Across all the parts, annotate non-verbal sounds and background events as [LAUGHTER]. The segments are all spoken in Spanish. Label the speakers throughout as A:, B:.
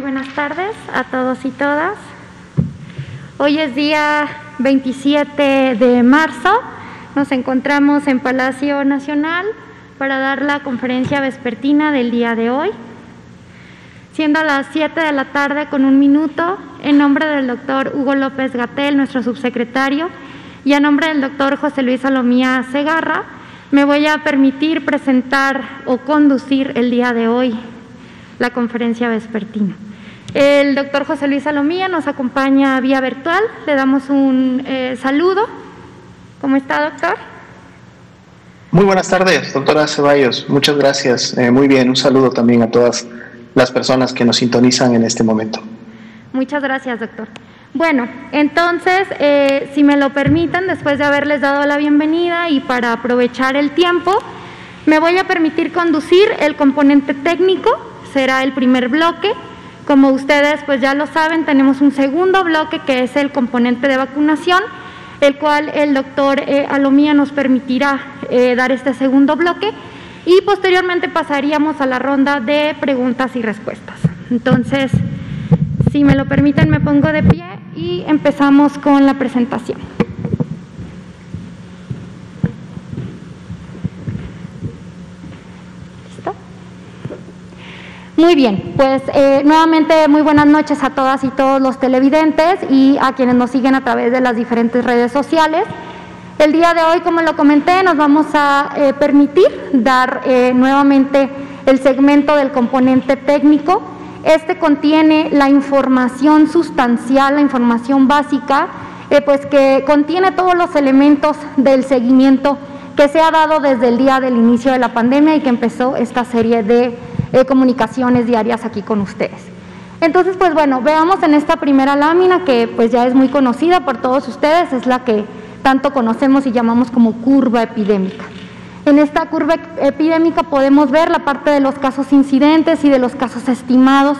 A: Buenas tardes a todos y todas. Hoy es día 27 de marzo. Nos encontramos en Palacio Nacional para dar la conferencia vespertina del día de hoy. Siendo las 7 de la tarde con un minuto, en nombre del doctor Hugo López Gatel, nuestro subsecretario, y a nombre del doctor José Luis Salomía Segarra, me voy a permitir presentar o conducir el día de hoy la conferencia vespertina. El doctor José Luis Salomía nos acompaña vía virtual. Le damos un eh, saludo. ¿Cómo está, doctor?
B: Muy buenas tardes, doctora Ceballos. Muchas gracias. Eh, muy bien, un saludo también a todas las personas que nos sintonizan en este momento.
A: Muchas gracias, doctor. Bueno, entonces, eh, si me lo permiten, después de haberles dado la bienvenida y para aprovechar el tiempo, me voy a permitir conducir el componente técnico será el primer bloque. Como ustedes pues ya lo saben, tenemos un segundo bloque que es el componente de vacunación, el cual el doctor eh, Alomía nos permitirá eh, dar este segundo bloque y posteriormente pasaríamos a la ronda de preguntas y respuestas. Entonces, si me lo permiten, me pongo de pie y empezamos con la presentación. Muy bien, pues eh, nuevamente muy buenas noches a todas y todos los televidentes y a quienes nos siguen a través de las diferentes redes sociales. El día de hoy, como lo comenté, nos vamos a eh, permitir dar eh, nuevamente el segmento del componente técnico. Este contiene la información sustancial, la información básica, pues que contiene todos los elementos del seguimiento que se ha dado desde el día del inicio de la pandemia y que empezó esta serie de eh, comunicaciones diarias aquí con ustedes. Entonces, pues bueno, veamos en esta primera lámina que pues ya es muy conocida por todos ustedes, es la que tanto conocemos y llamamos como curva epidémica. En esta curva epidémica podemos ver la parte de los casos incidentes y de los casos estimados.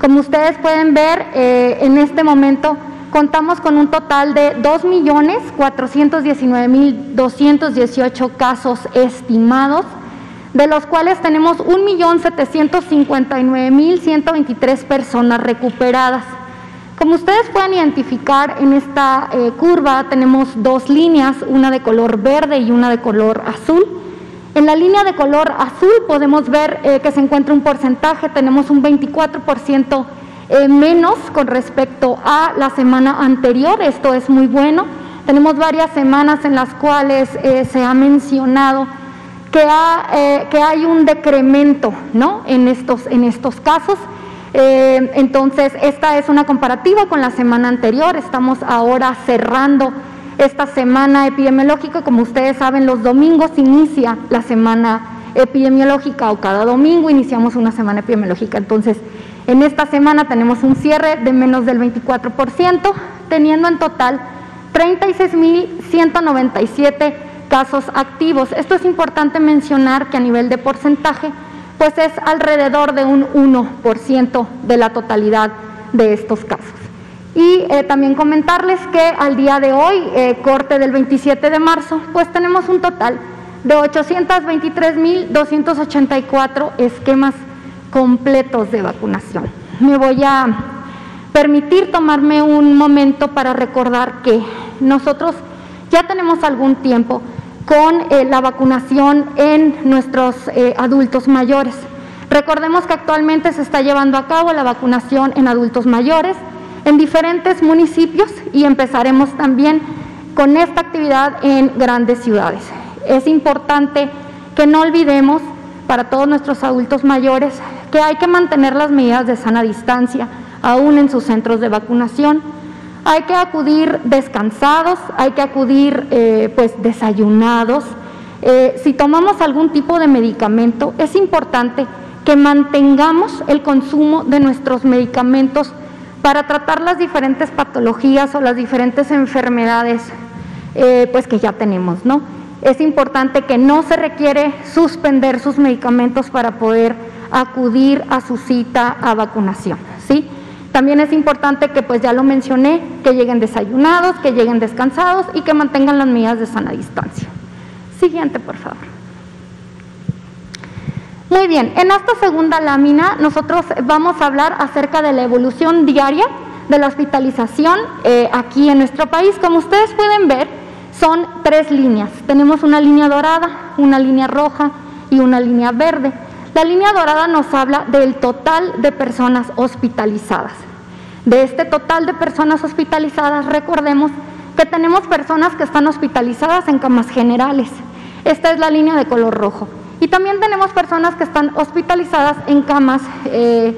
A: Como ustedes pueden ver, eh, en este momento contamos con un total de 2.419.218 casos estimados de los cuales tenemos 1.759.123 personas recuperadas. Como ustedes pueden identificar en esta eh, curva tenemos dos líneas, una de color verde y una de color azul. En la línea de color azul podemos ver eh, que se encuentra un porcentaje, tenemos un 24% eh, menos con respecto a la semana anterior, esto es muy bueno. Tenemos varias semanas en las cuales se ha mencionado eh, que, hay un decremento ¿no? en, estos, en estos casos. Eh, entonces, esta es una comparativa con la semana anterior. Estamos ahora cerrando esta semana epidemiológica. Como ustedes saben, los domingos inicia la semana epidemiológica o cada domingo iniciamos una semana epidemiológica. Entonces, en esta semana tenemos un cierre de menos del 24%, teniendo en total 36.197 casos activos. Esto es importante mencionar que a nivel de porcentaje, pues es alrededor de un 1% de la totalidad de estos casos. Y eh, también comentarles que al día de hoy, eh, corte del 27 de marzo, pues tenemos un total de 823.284 esquemas completos de vacunación. Me voy a permitir tomarme un momento para recordar que nosotros ya tenemos algún tiempo con eh, la vacunación en nuestros eh, adultos mayores. Recordemos que actualmente se está llevando a cabo la vacunación en adultos mayores en diferentes municipios y empezaremos también con esta actividad en grandes ciudades. Es importante que no olvidemos para todos nuestros adultos mayores que hay que mantener las medidas de sana distancia aún en sus centros de vacunación hay que acudir descansados, hay que acudir eh, pues desayunados. Eh, si tomamos algún tipo de medicamento, es importante que mantengamos el consumo de nuestros medicamentos para tratar las diferentes patologías o las diferentes enfermedades eh, pues que ya tenemos, ¿no? Es importante que no se requiere suspender sus medicamentos para poder acudir a su cita a vacunación, ¿sí? También es importante que, pues ya lo mencioné, que lleguen desayunados, que lleguen descansados y que mantengan las medidas de sana distancia. Siguiente, por favor. Muy bien, en esta segunda lámina nosotros vamos a hablar acerca de la evolución diaria de la hospitalización eh, aquí en nuestro país. Como ustedes pueden ver, son tres líneas. Tenemos una línea dorada, una línea roja y una línea verde. La línea dorada nos habla del total de personas hospitalizadas. De este total de personas hospitalizadas, recordemos que tenemos personas que están hospitalizadas en camas generales. Esta es la línea de color rojo. Y también tenemos personas que están hospitalizadas en camas eh,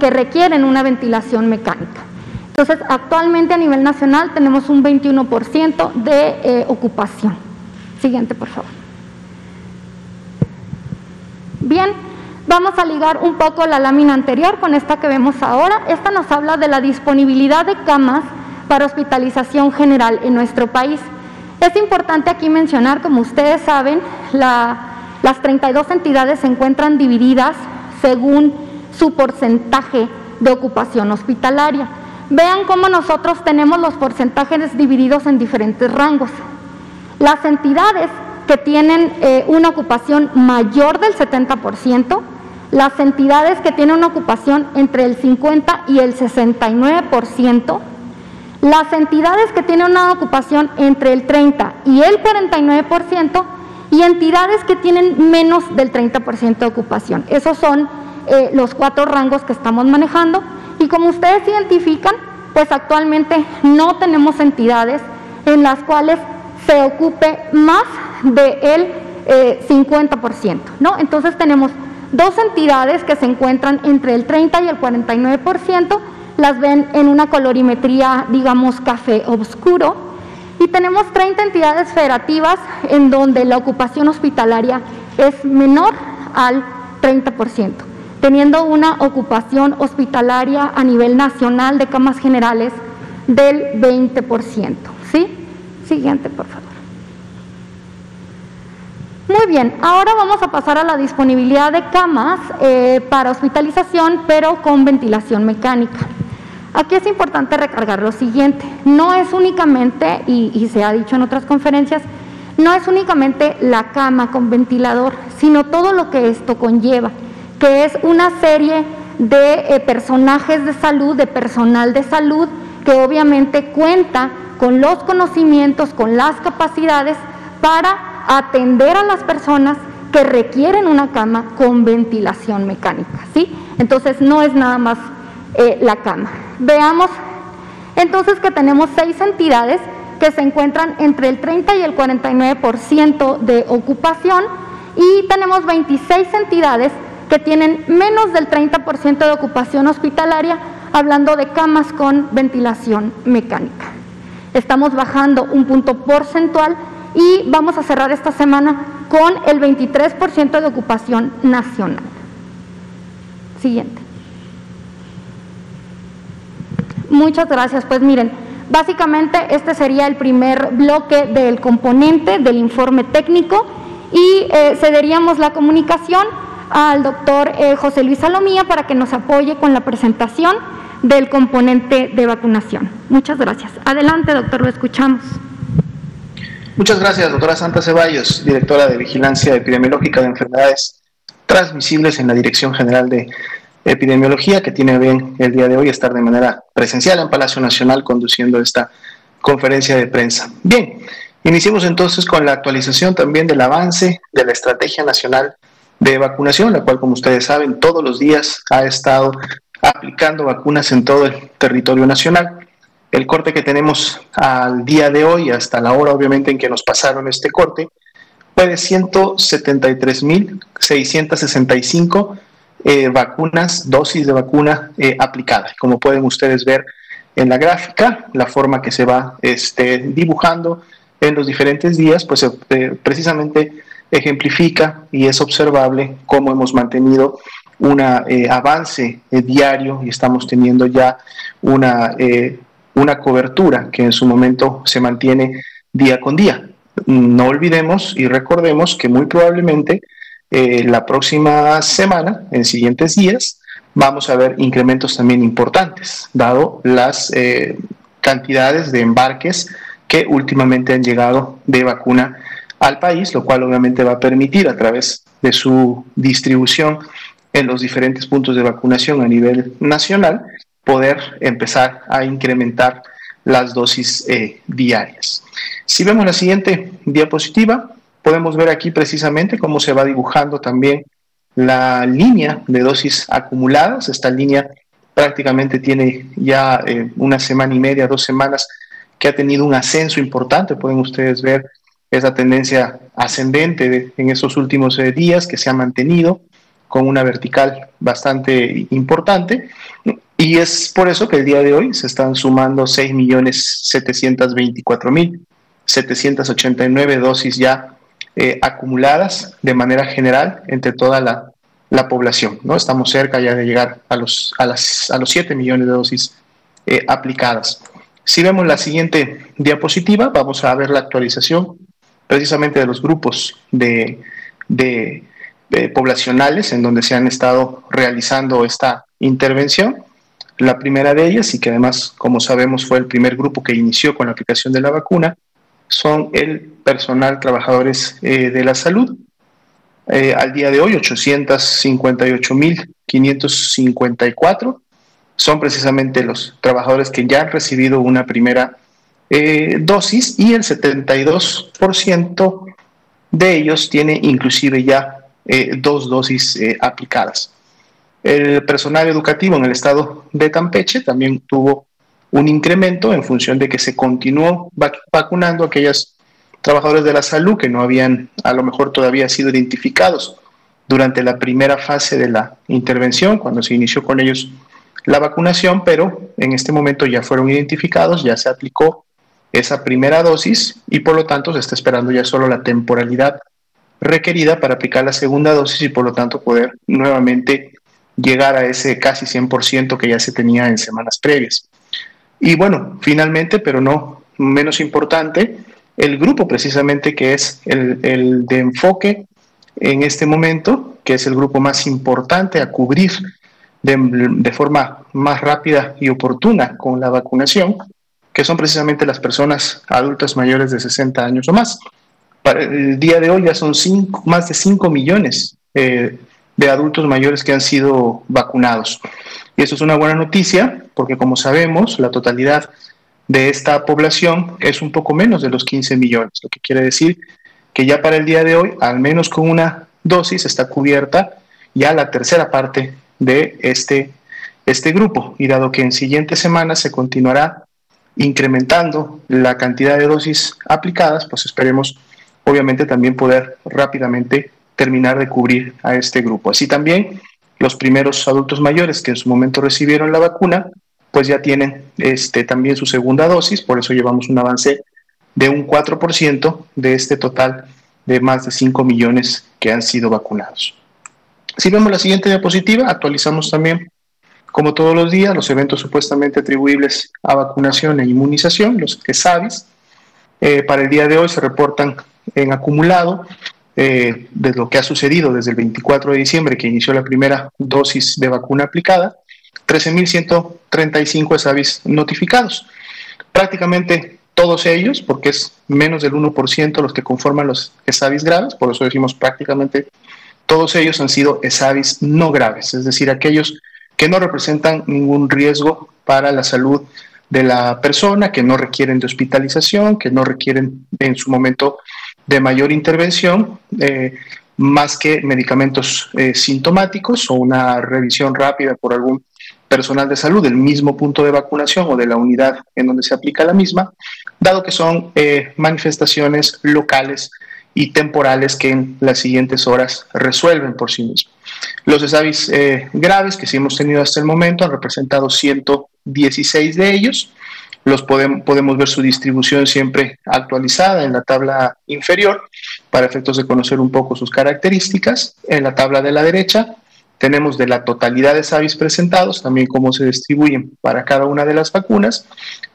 A: que requieren una ventilación mecánica. Entonces, actualmente a nivel nacional tenemos un 21% de eh, ocupación. Siguiente, por favor. Bien, vamos a ligar un poco la lámina anterior con esta que vemos ahora. Esta nos habla de la disponibilidad de camas para hospitalización general en nuestro país. Es importante aquí mencionar, como ustedes saben, la las 32 entidades se encuentran divididas según su porcentaje de ocupación hospitalaria. Vean cómo nosotros tenemos los porcentajes divididos en diferentes rangos. Las entidades que tienen eh, una ocupación mayor del 70%, las entidades que tienen una ocupación entre el 50 y el 69%, las entidades que tienen una ocupación entre el 30 y el 49%, y entidades que tienen menos del 30% de ocupación. Esos son eh, los cuatro rangos que estamos manejando y como ustedes identifican, pues actualmente no tenemos entidades en las cuales se ocupe más del 50%, eh, ¿no? Entonces tenemos dos entidades que se encuentran entre el 30 y el 49%, las ven en una colorimetría, digamos, café oscuro, y tenemos 30 entidades federativas en donde la ocupación hospitalaria es menor al 30%, teniendo una ocupación hospitalaria a nivel nacional de camas generales del 20%. ¿Sí? Siguiente, por favor. Muy bien, ahora vamos a pasar a la disponibilidad de camas eh, para hospitalización, pero con ventilación mecánica. Aquí es importante recargar lo siguiente, no es únicamente, y, se ha dicho en otras conferencias, no es únicamente la cama con ventilador, sino todo lo que esto conlleva, que es una serie de eh, personajes de salud, de personal de salud, que obviamente cuenta con los conocimientos, con las capacidades para atender a las personas que requieren una cama con ventilación mecánica, ¿sí? Entonces no es nada más eh, la cama. Veamos entonces que tenemos seis entidades que se encuentran entre el 30 y el 49% de ocupación y tenemos 26 entidades que tienen menos del 30% de ocupación hospitalaria, hablando de camas con ventilación mecánica. Estamos bajando un punto porcentual y vamos a cerrar esta semana con el 23% de ocupación nacional. Siguiente. Muchas gracias. Pues miren, básicamente este sería el primer bloque del componente del informe técnico y eh, cederíamos la comunicación al doctor eh, José Luis Salomía para que nos apoye con la presentación del componente de vacunación. Muchas gracias. Adelante, doctor, lo escuchamos.
B: Muchas gracias, doctora Santa Ceballos, directora de Vigilancia Epidemiológica de Enfermedades Transmisibles en la Dirección General de epidemiología, que tiene bien el día de hoy estar de manera presencial en Palacio Nacional conduciendo esta conferencia de prensa. Bien, iniciemos entonces con la actualización también del avance de la Estrategia Nacional de Vacunación, la cual, como ustedes saben, todos los días ha estado aplicando vacunas en todo el territorio nacional. El corte que tenemos al día de hoy, hasta la hora obviamente en que nos pasaron este corte, fue de 173.665 eh, vacunas, dosis de vacuna eh, aplicada. Como pueden ustedes ver en la gráfica, la forma que se va este, dibujando en los diferentes días, pues eh, precisamente ejemplifica y es observable cómo hemos mantenido un avance diario y estamos teniendo ya una, una cobertura que en su momento se mantiene día con día. No olvidemos y recordemos que muy probablemente eh, la próxima semana, en siguientes días, vamos a ver incrementos también importantes, dado las eh, cantidades de embarques que últimamente han llegado de vacuna al país, lo cual obviamente va a permitir a través de su distribución en los diferentes puntos de vacunación a nivel nacional, poder empezar a incrementar las dosis eh, diarias. Si vemos la siguiente diapositiva, podemos ver aquí precisamente cómo se va dibujando también la línea de dosis acumuladas. Esta línea prácticamente tiene ya eh, una semana y media, dos semanas, que ha tenido un ascenso importante. Pueden ustedes ver esa tendencia ascendente en estos últimos eh, días que se ha mantenido con una vertical bastante importante. Y es por eso que el día de hoy se están sumando 6.724.789 dosis ya eh, acumuladas de manera general entre toda la, población. ¿no? Estamos cerca ya de llegar a los, a las, a los 7 millones de dosis eh, aplicadas. Si vemos la siguiente diapositiva, vamos a ver la actualización precisamente de los grupos de, de poblacionales en donde se han estado realizando esta intervención. La primera de ellas, y que además, como sabemos, fue el primer grupo que inició con la aplicación de la vacuna, son el personal trabajadores eh, de la salud. Eh, al día de hoy, 858.554 son precisamente los trabajadores que ya han recibido una primera eh, dosis y el 72% de ellos tiene inclusive ya dos dosis aplicadas. El personal educativo en el estado de Campeche también tuvo un incremento en función de que se continuó vacunando a aquellos trabajadores de la salud que no habían a lo mejor todavía sido identificados durante la primera fase de la intervención, cuando se inició con ellos la vacunación, pero en este momento ya fueron identificados, ya se aplicó esa primera dosis y por lo tanto se está esperando ya solo la temporalidad requerida para aplicar la segunda dosis y por lo tanto poder nuevamente llegar a ese casi 100% que ya se tenía en semanas previas. Y bueno, finalmente, pero no menos importante, el grupo precisamente que es el, de enfoque en este momento, que es el grupo más importante a cubrir de, forma más rápida y oportuna con la vacunación, que son precisamente las personas adultas mayores de 60 años o más. Para el día de hoy ya son más de 5 millones eh, de adultos mayores que han sido vacunados. Y eso es una buena noticia porque como sabemos, la totalidad de esta población es un poco menos de los 15 millones, lo que quiere decir que ya para el día de hoy, al menos con una dosis, está cubierta ya la tercera parte de este, este grupo. Y dado que en siguientes semanas se continuará incrementando la cantidad de dosis aplicadas, pues esperemos obviamente también poder rápidamente terminar de cubrir a este grupo. Así también los primeros adultos mayores que en su momento recibieron la vacuna, pues ya tienen este, también su segunda dosis, por eso llevamos un avance de un 4% de este total de más de 5 millones que han sido vacunados. Si vemos la siguiente diapositiva, actualizamos también, como todos los días, los eventos supuestamente atribuibles a vacunación e inmunización, los ESAVIS. Eh, para el día de hoy se reportan en acumulado eh, de lo que ha sucedido desde el 24 de diciembre que inició la primera dosis de vacuna aplicada, 13.135 ESAVIS notificados. Prácticamente todos ellos, porque es menos del 1% los que conforman los ESAVIS graves, por eso decimos prácticamente todos ellos han sido ESAVIS no graves, es decir, aquellos que no representan ningún riesgo para la salud de la persona, que no requieren de hospitalización, que no requieren en su momento de mayor intervención, eh, más que medicamentos eh, sintomáticos o una revisión rápida por algún personal de salud del mismo punto de vacunación o de la unidad en donde se aplica la misma, dado que son eh, manifestaciones locales y temporales que en las siguientes horas resuelven por sí mismos. Los ESAVIS graves que sí hemos tenido hasta el momento han representado 116 de ellos, los podemos, podemos ver su distribución siempre actualizada en la tabla inferior para efectos de conocer un poco sus características. En la tabla de la derecha tenemos de la totalidad de SAVIS presentados, también cómo se distribuyen para cada una de las vacunas.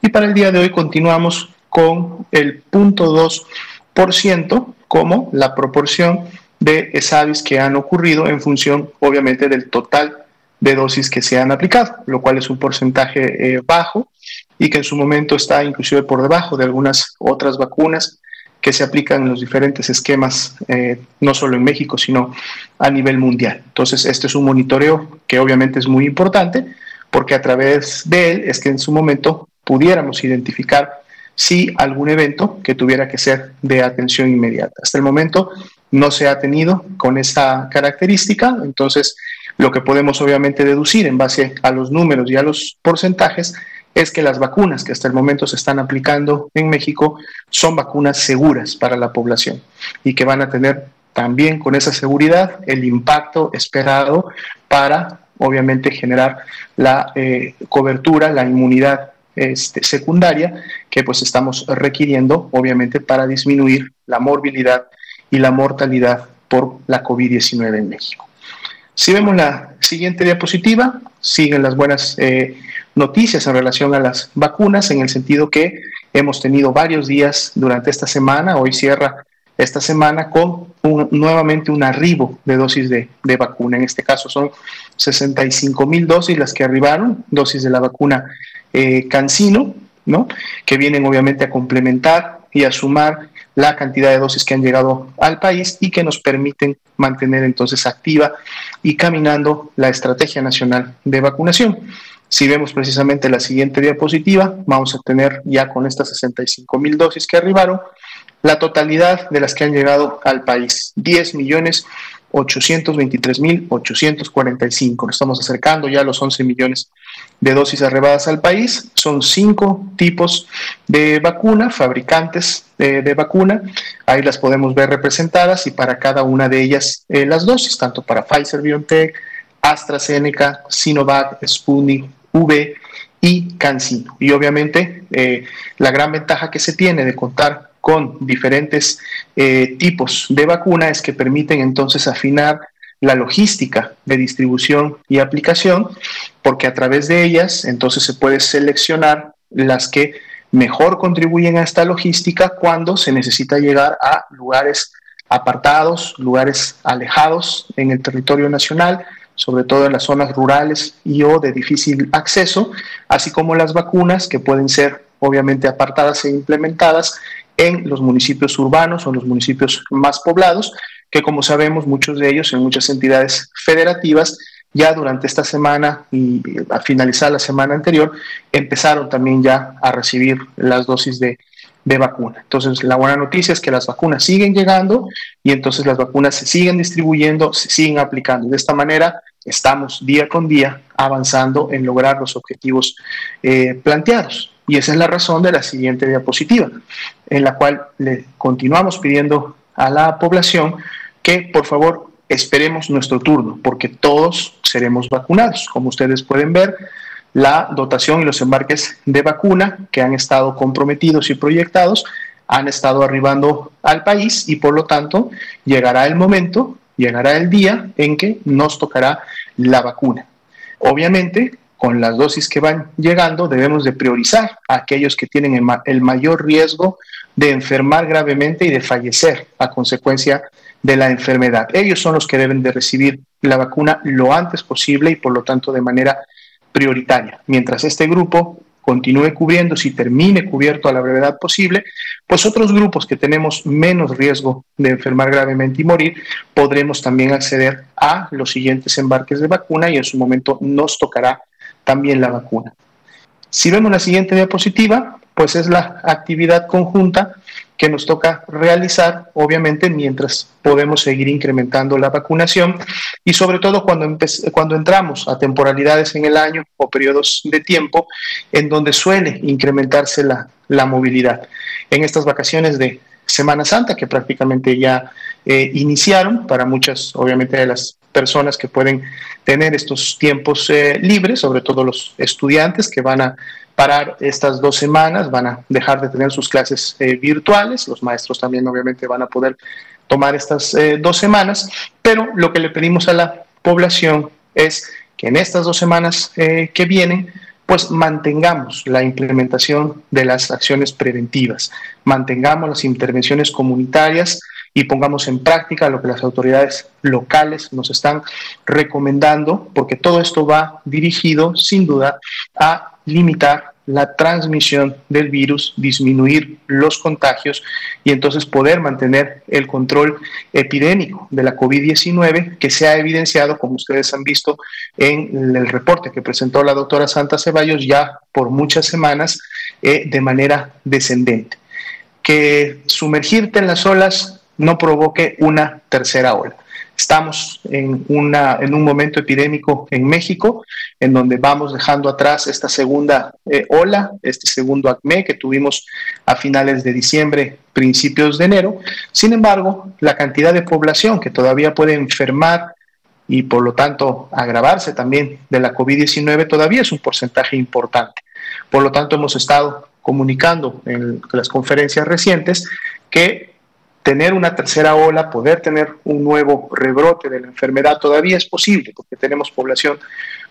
B: Y para el día de hoy continuamos con el 0.2% como la proporción de SAVIS que han ocurrido en función, obviamente, del total de dosis que se han aplicado, lo cual es un porcentaje eh, bajo y que en su momento está inclusive por debajo de algunas otras vacunas que se aplican en los diferentes esquemas, eh, no solo en México, sino a nivel mundial. Entonces, este es un monitoreo que obviamente es muy importante, porque a través de él es que en su momento pudiéramos identificar si algún evento que tuviera que ser de atención inmediata. Hasta el momento no se ha tenido con esa característica, entonces lo que podemos obviamente deducir en base a los números y a los porcentajes es que las vacunas que hasta el momento se están aplicando en México son vacunas seguras para la población y que van a tener también con esa seguridad el impacto esperado para obviamente generar la eh, cobertura, la inmunidad este, secundaria que pues estamos requiriendo obviamente para disminuir la morbilidad y la mortalidad por la COVID-19 en México. Si vemos la siguiente diapositiva, siguen las buenas eh, noticias en relación a las vacunas, en el sentido que hemos tenido varios días durante esta semana, hoy cierra esta semana con nuevamente un arribo de dosis de, vacuna. En este caso son 65 mil dosis las que arribaron, dosis de la vacuna eh, Cancino, ¿no? que vienen obviamente a complementar y a sumar la cantidad de dosis que han llegado al país y que nos permiten mantener entonces activa y caminando la estrategia nacional de vacunación. Si vemos precisamente la siguiente diapositiva, vamos a tener ya con estas 65 mil dosis que arribaron, la totalidad de las que han llegado al país, 10 millones 823.845. Nos estamos acercando ya a los 11 millones de dosis arribadas al país. Son cinco tipos de vacuna, fabricantes de, vacuna. Ahí las podemos ver representadas y para cada una de ellas eh, las dosis, tanto para Pfizer, BioNTech, AstraZeneca, Sinovac, Sputnik, V y CanSino. Y obviamente eh, la gran ventaja que se tiene de contar con diferentes eh, tipos de vacuna es que permiten entonces afinar la logística de distribución y aplicación, porque a través de ellas entonces se puede seleccionar las que mejor contribuyen a esta logística cuando se necesita llegar a lugares apartados, lugares alejados en el territorio nacional, sobre todo en las zonas rurales y o de difícil acceso, así como las vacunas que pueden ser obviamente apartadas e implementadas en los municipios urbanos o los municipios más poblados, que como sabemos muchos de ellos en muchas entidades federativas ya durante esta semana y a finalizar la semana anterior empezaron también ya a recibir las dosis de, de vacuna. Entonces, la buena noticia es que las vacunas siguen llegando y entonces las vacunas se siguen distribuyendo, se siguen aplicando. De esta manera, estamos día con día avanzando en lograr los objetivos eh, planteados. Y esa es la razón de la siguiente diapositiva, en la cual le continuamos pidiendo a la población que por favor esperemos nuestro turno, porque todos seremos vacunados. Como ustedes pueden ver, la dotación y los embarques de vacuna que han estado comprometidos y proyectados han estado arribando al país y por lo tanto llegará el momento, llegará el día en que nos tocará la vacuna. Obviamente, con las dosis que van llegando, debemos de priorizar a aquellos que tienen el, mayor riesgo de enfermar gravemente y de fallecer a consecuencia de la enfermedad. Ellos son los que deben de recibir la vacuna lo antes posible y por lo tanto de manera prioritaria. Mientras este grupo continúe cubriendo, si termine cubierto a la brevedad posible, pues otros grupos que tenemos menos riesgo de enfermar gravemente y morir, podremos también acceder a los siguientes embarques de vacuna y en su momento nos tocará también la vacuna. Si vemos la siguiente diapositiva, pues es la actividad conjunta que nos toca realizar, obviamente, mientras podemos seguir incrementando la vacunación y sobre todo cuando, cuando entramos a temporalidades en el año o periodos de tiempo en donde suele incrementarse la, la movilidad. En estas vacaciones de Semana Santa, que prácticamente ya eh, iniciaron para muchas, obviamente, de las personas que pueden tener estos tiempos eh, libres, sobre todo los estudiantes que van a parar estas dos semanas, van a dejar de tener sus clases eh, virtuales, los maestros también obviamente van a poder tomar estas eh, dos semanas, pero lo que le pedimos a la población es que en estas dos semanas que vienen, pues mantengamos la implementación de las acciones preventivas, mantengamos las intervenciones comunitarias y pongamos en práctica lo que las autoridades locales nos están recomendando, porque todo esto va dirigido sin duda a limitar la transmisión del virus, disminuir los contagios y entonces poder mantener el control epidémico de la COVID-19 que se ha evidenciado, como ustedes han visto en el reporte que presentó la doctora Santa Ceballos ya por muchas semanas eh, de manera descendente. Que sumergirte en las olas no provoque una tercera ola. Estamos en, una, en un momento epidémico en México, en donde vamos dejando atrás esta segunda eh, ola, este segundo acme que tuvimos a finales de diciembre, principios de enero. Sin embargo, la cantidad de población que todavía puede enfermar y por lo tanto agravarse también de la COVID-19 todavía es un porcentaje importante. Por lo tanto, hemos estado comunicando en las conferencias recientes que tener una tercera ola, poder tener un nuevo rebrote de la enfermedad todavía es posible porque tenemos población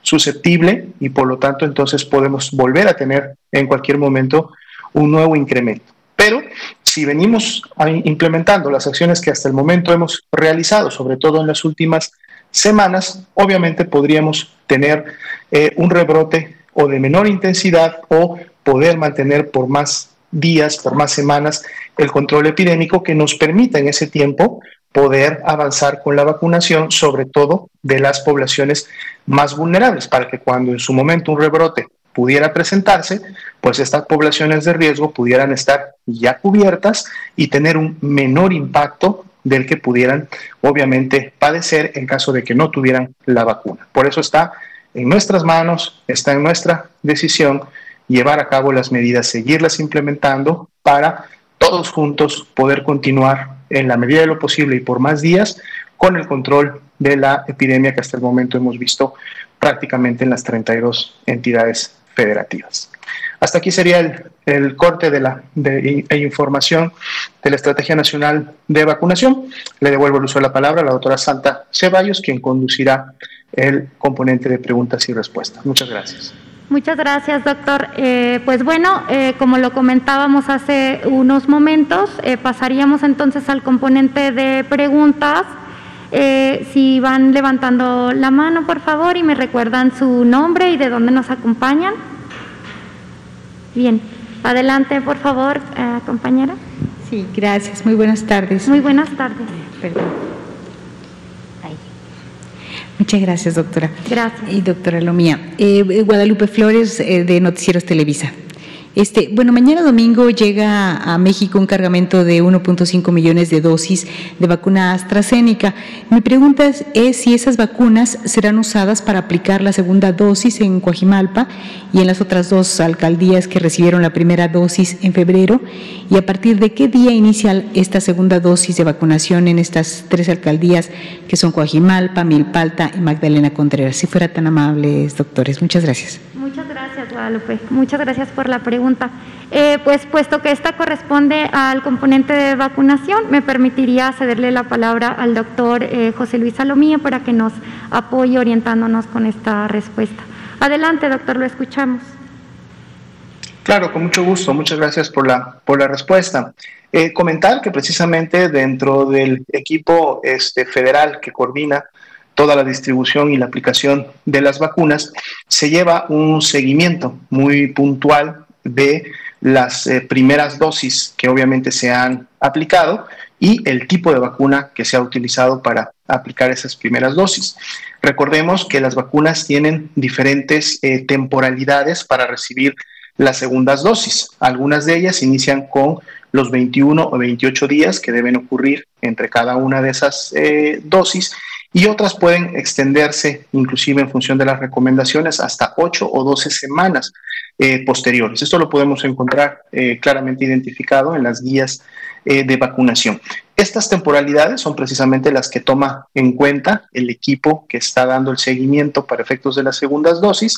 B: susceptible y por lo tanto entonces podemos volver a tener en cualquier momento un nuevo incremento. Pero si venimos implementando las acciones que hasta el momento hemos realizado, sobre todo en las últimas semanas, obviamente podríamos tener eh, un rebrote o de menor intensidad o poder mantener por más días, por más semanas, el control epidémico que nos permita en ese tiempo poder avanzar con la vacunación, sobre todo de las poblaciones más vulnerables, para que cuando en su momento un rebrote pudiera presentarse, pues estas poblaciones de riesgo pudieran estar ya cubiertas y tener un menor impacto del que pudieran obviamente padecer en caso de que no tuvieran la vacuna. Por eso está en nuestras manos, está en nuestra decisión llevar a cabo las medidas, seguirlas implementando para todos juntos poder continuar en la medida de lo posible y por más días con el control de la epidemia que hasta el momento hemos visto prácticamente en las 32 entidades federativas. Hasta aquí sería el, corte de la de, información de la Estrategia Nacional de Vacunación. Le devuelvo el uso de la palabra a la doctora Santa Ceballos, quien conducirá el componente de preguntas y respuestas. Muchas gracias.
A: Muchas gracias, doctor. Eh, pues bueno, eh, como lo comentábamos hace unos momentos, eh, pasaríamos entonces al componente de preguntas. si van levantando la mano, por favor, y me recuerdan su nombre y de dónde nos acompañan. Bien, adelante, por favor, compañera.
C: Sí, gracias. Muy buenas tardes.
A: Muy buenas tardes.
C: Perdón. Muchas gracias, doctora.
A: Gracias.
C: Y doctora Lomía. Eh, Guadalupe Flores, eh, de Noticieros Televisa. Este, bueno, mañana domingo llega a México un cargamento de 1.5 millones de dosis de vacuna AstraZeneca. Mi pregunta es, si esas vacunas serán usadas para aplicar la segunda dosis en Coajimalpa y en las otras dos alcaldías que recibieron la primera dosis en febrero y a partir de qué día inicia esta segunda dosis de vacunación en estas tres alcaldías que son Coajimalpa, Milpalta y Magdalena Contreras. Si fuera tan amables, doctores. Muchas gracias.
A: Muchas gracias, Muchas gracias por la pregunta. Eh, pues puesto que esta corresponde al componente de vacunación, me permitiría cederle la palabra al doctor eh, José Luis Salomía para que nos apoye orientándonos con esta respuesta. Adelante, doctor, lo escuchamos.
B: Claro, con mucho gusto. Muchas gracias por la, por la respuesta. Eh, comentar que precisamente dentro del equipo este, federal que coordina toda la distribución y la aplicación de las vacunas, se lleva un seguimiento muy puntual de las eh, primeras dosis que obviamente se han aplicado y el tipo de vacuna que se ha utilizado para aplicar esas primeras dosis. Recordemos que las vacunas tienen diferentes eh, temporalidades para recibir las segundas dosis. Algunas de ellas inician con los 21 o 28 días que deben ocurrir entre cada una de esas eh, dosis y otras pueden extenderse inclusive en función de las recomendaciones hasta 8 o 12 semanas eh, posteriores. Esto lo podemos encontrar eh, claramente identificado en las guías eh, de vacunación. Estas temporalidades son precisamente las que toma en cuenta el equipo que está dando el seguimiento para efectos de las segundas dosis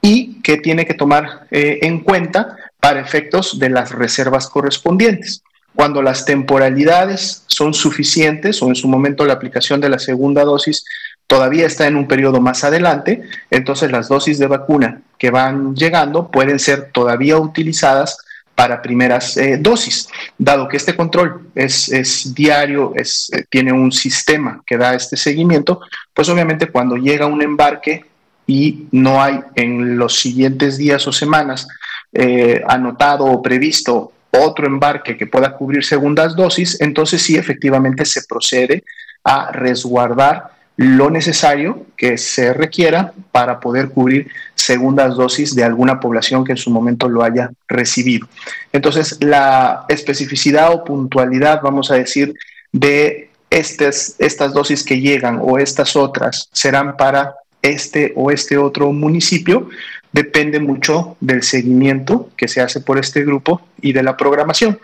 B: y que tiene que tomar en cuenta para efectos de las reservas correspondientes. Cuando las temporalidades son suficientes o en su momento la aplicación de la segunda dosis todavía está en un periodo más adelante, entonces las dosis de vacuna que van llegando pueden ser todavía utilizadas para primeras eh, dosis, dado que este control es, diario, es, eh, tiene un sistema que da este seguimiento, pues obviamente cuando llega un embarque y no hay en los siguientes días o semanas eh, anotado o previsto otro embarque que pueda cubrir segundas dosis, entonces sí efectivamente se procede a resguardar lo necesario que se requiera para poder cubrir segundas dosis de alguna población que en su momento lo haya recibido. Entonces, la especificidad o puntualidad, vamos a decir, de estas, estas dosis que llegan o estas otras serán para este o este otro municipio, depende mucho del seguimiento que se hace por este grupo y de la programación.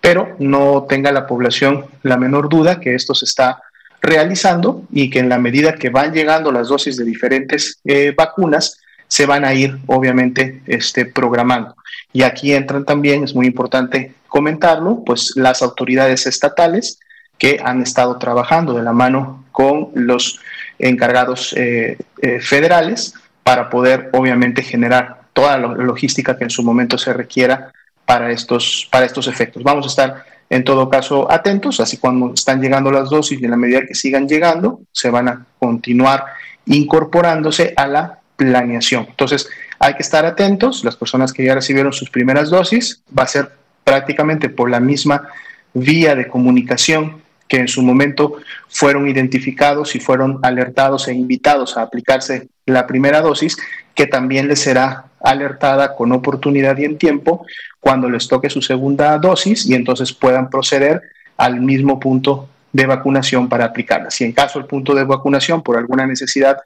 B: Pero no tenga la población la menor duda que esto se está realizando y que en la medida que van llegando las dosis de diferentes eh, vacunas, se van a ir obviamente este, programando. Y aquí entran también, es muy importante comentarlo, pues las autoridades estatales que han estado trabajando de la mano con los encargados eh, eh, federales para poder obviamente generar toda la logística que en su momento se requiera para estos, para estos efectos. Vamos a estar en todo caso atentos, así cuando están llegando las dosis y en la medida que sigan llegando, se van a continuar incorporándose a la planeación. Entonces, hay que estar atentos, las personas que ya recibieron sus primeras dosis, va a ser prácticamente por la misma vía de comunicación que en su momento fueron identificados y fueron alertados e invitados a aplicarse la primera dosis, que también les será alertada con oportunidad y en tiempo cuando les toque su segunda dosis y entonces puedan proceder al mismo punto de vacunación para aplicarla. Si en caso el punto de vacunación por alguna necesidad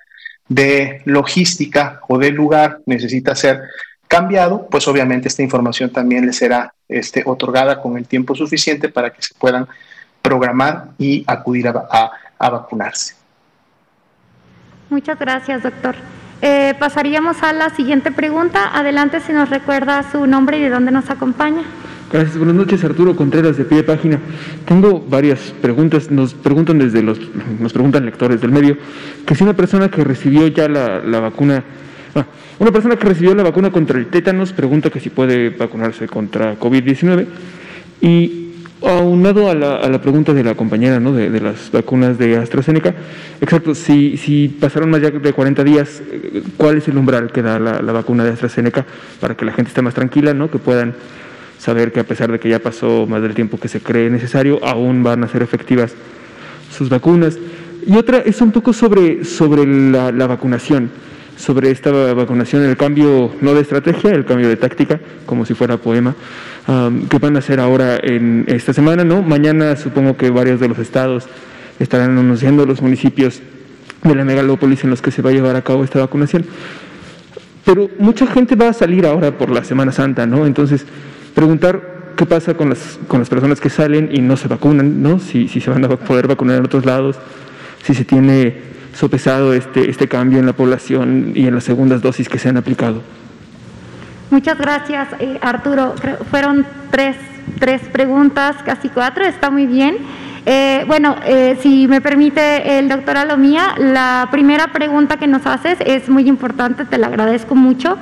B: de logística o de lugar necesita ser cambiado, pues obviamente esta información también les será este, otorgada con el tiempo suficiente para que se puedan programar y acudir a, a vacunarse.
A: Muchas gracias, doctor. Eh, pasaríamos a la siguiente pregunta. Adelante si nos recuerda su nombre y de dónde nos acompaña.
D: Gracias, buenas noches Arturo Contreras de pie de página. Tengo varias preguntas, nos preguntan desde los, nos preguntan lectores del medio, que si una persona que recibió ya la, la vacuna, ah, una persona que recibió la vacuna contra el tétanos pregunta que si puede vacunarse contra COVID-19 y aunado a la, a la pregunta de la compañera ¿no? de, las vacunas de AstraZeneca, exacto, si, si pasaron más de 40 días, ¿cuál es el umbral que da la, vacuna de AstraZeneca para que la gente esté más tranquila, ¿no? que puedan saber que a pesar de que ya pasó más del tiempo que se cree necesario, aún van a ser efectivas sus vacunas? Y otra es un poco sobre, sobre la, la vacunación sobre esta vacunación, el cambio no de estrategia, el cambio de táctica, como si fuera poema, que van a hacer ahora en esta semana, ¿no? Mañana supongo que varios de los estados estarán anunciando los municipios de la megalópolis en los que se va a llevar a cabo esta vacunación. Pero mucha gente va a salir ahora por la Semana Santa, ¿no? Entonces, preguntar qué pasa con las, con las personas que salen y no se vacunan, ¿no? Si, si se van a poder vacunar en otros lados, si se tiene sopesado este, este cambio en la población y en las segundas dosis que se han aplicado.
A: Muchas gracias, eh, Arturo. fueron tres, tres, preguntas, casi cuatro, está muy bien. Eh, bueno, eh, si me permite el doctor Alomía, la primera pregunta que nos haces es muy importante, te la agradezco mucho.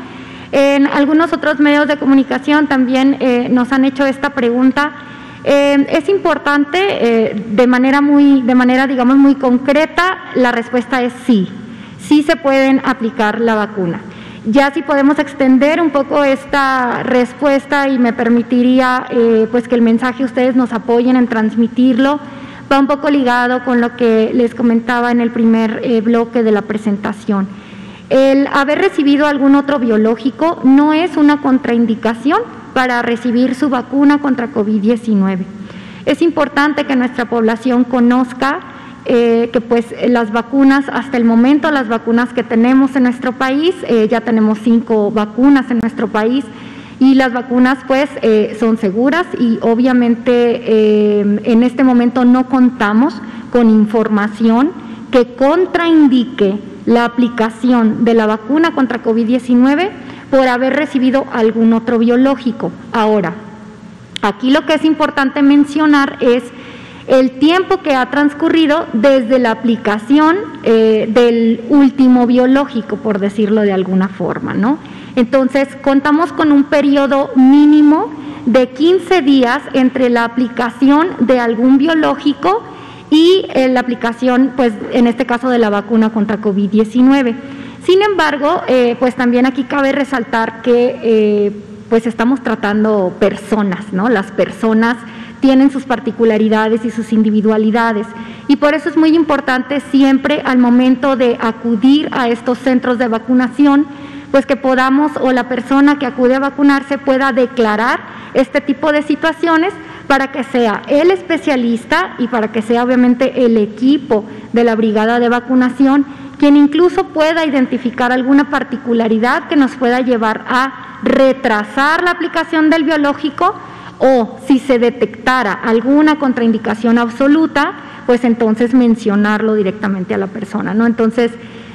A: En algunos otros medios de comunicación también nos han hecho esta pregunta. es importante, de manera muy, de manera digamos muy concreta, la respuesta es sí, sí se pueden aplicar la vacuna. Ya si podemos extender un poco esta respuesta y me permitiría eh, pues que el mensaje ustedes nos apoyen en transmitirlo, va un poco ligado con lo que les comentaba en el primer eh, bloque de la presentación. El haber recibido algún otro biológico no es una contraindicación para recibir su vacuna contra COVID-19. Es importante que nuestra población conozca eh, que pues las vacunas, hasta el momento las vacunas que tenemos en nuestro país, eh, ya tenemos cinco vacunas en nuestro país y las vacunas pues eh, son seguras y obviamente en este momento no contamos con información que contraindique la aplicación de la vacuna contra COVID-19 por haber recibido algún otro biológico. Ahora, aquí lo que es importante mencionar es el tiempo que ha transcurrido desde la aplicación eh, del último biológico, por decirlo de alguna forma, ¿no? Entonces, contamos con un periodo mínimo de 15 días entre la aplicación de algún biológico y eh, la aplicación, pues en este caso de la vacuna contra COVID-19. Sin embargo, eh, pues también aquí cabe resaltar que pues estamos tratando personas, ¿no? Las personas tienen sus particularidades y sus individualidades. Y por eso es muy importante siempre al momento de acudir a estos centros de vacunación, pues que podamos o la persona que acude a vacunarse pueda declarar este tipo de situaciones para que sea el especialista y para que sea obviamente el equipo de la brigada de vacunación quien incluso pueda identificar alguna particularidad que nos pueda llevar a retrasar la aplicación del biológico o si se detectara alguna contraindicación absoluta, pues entonces mencionarlo directamente a la persona, ¿no? Entonces,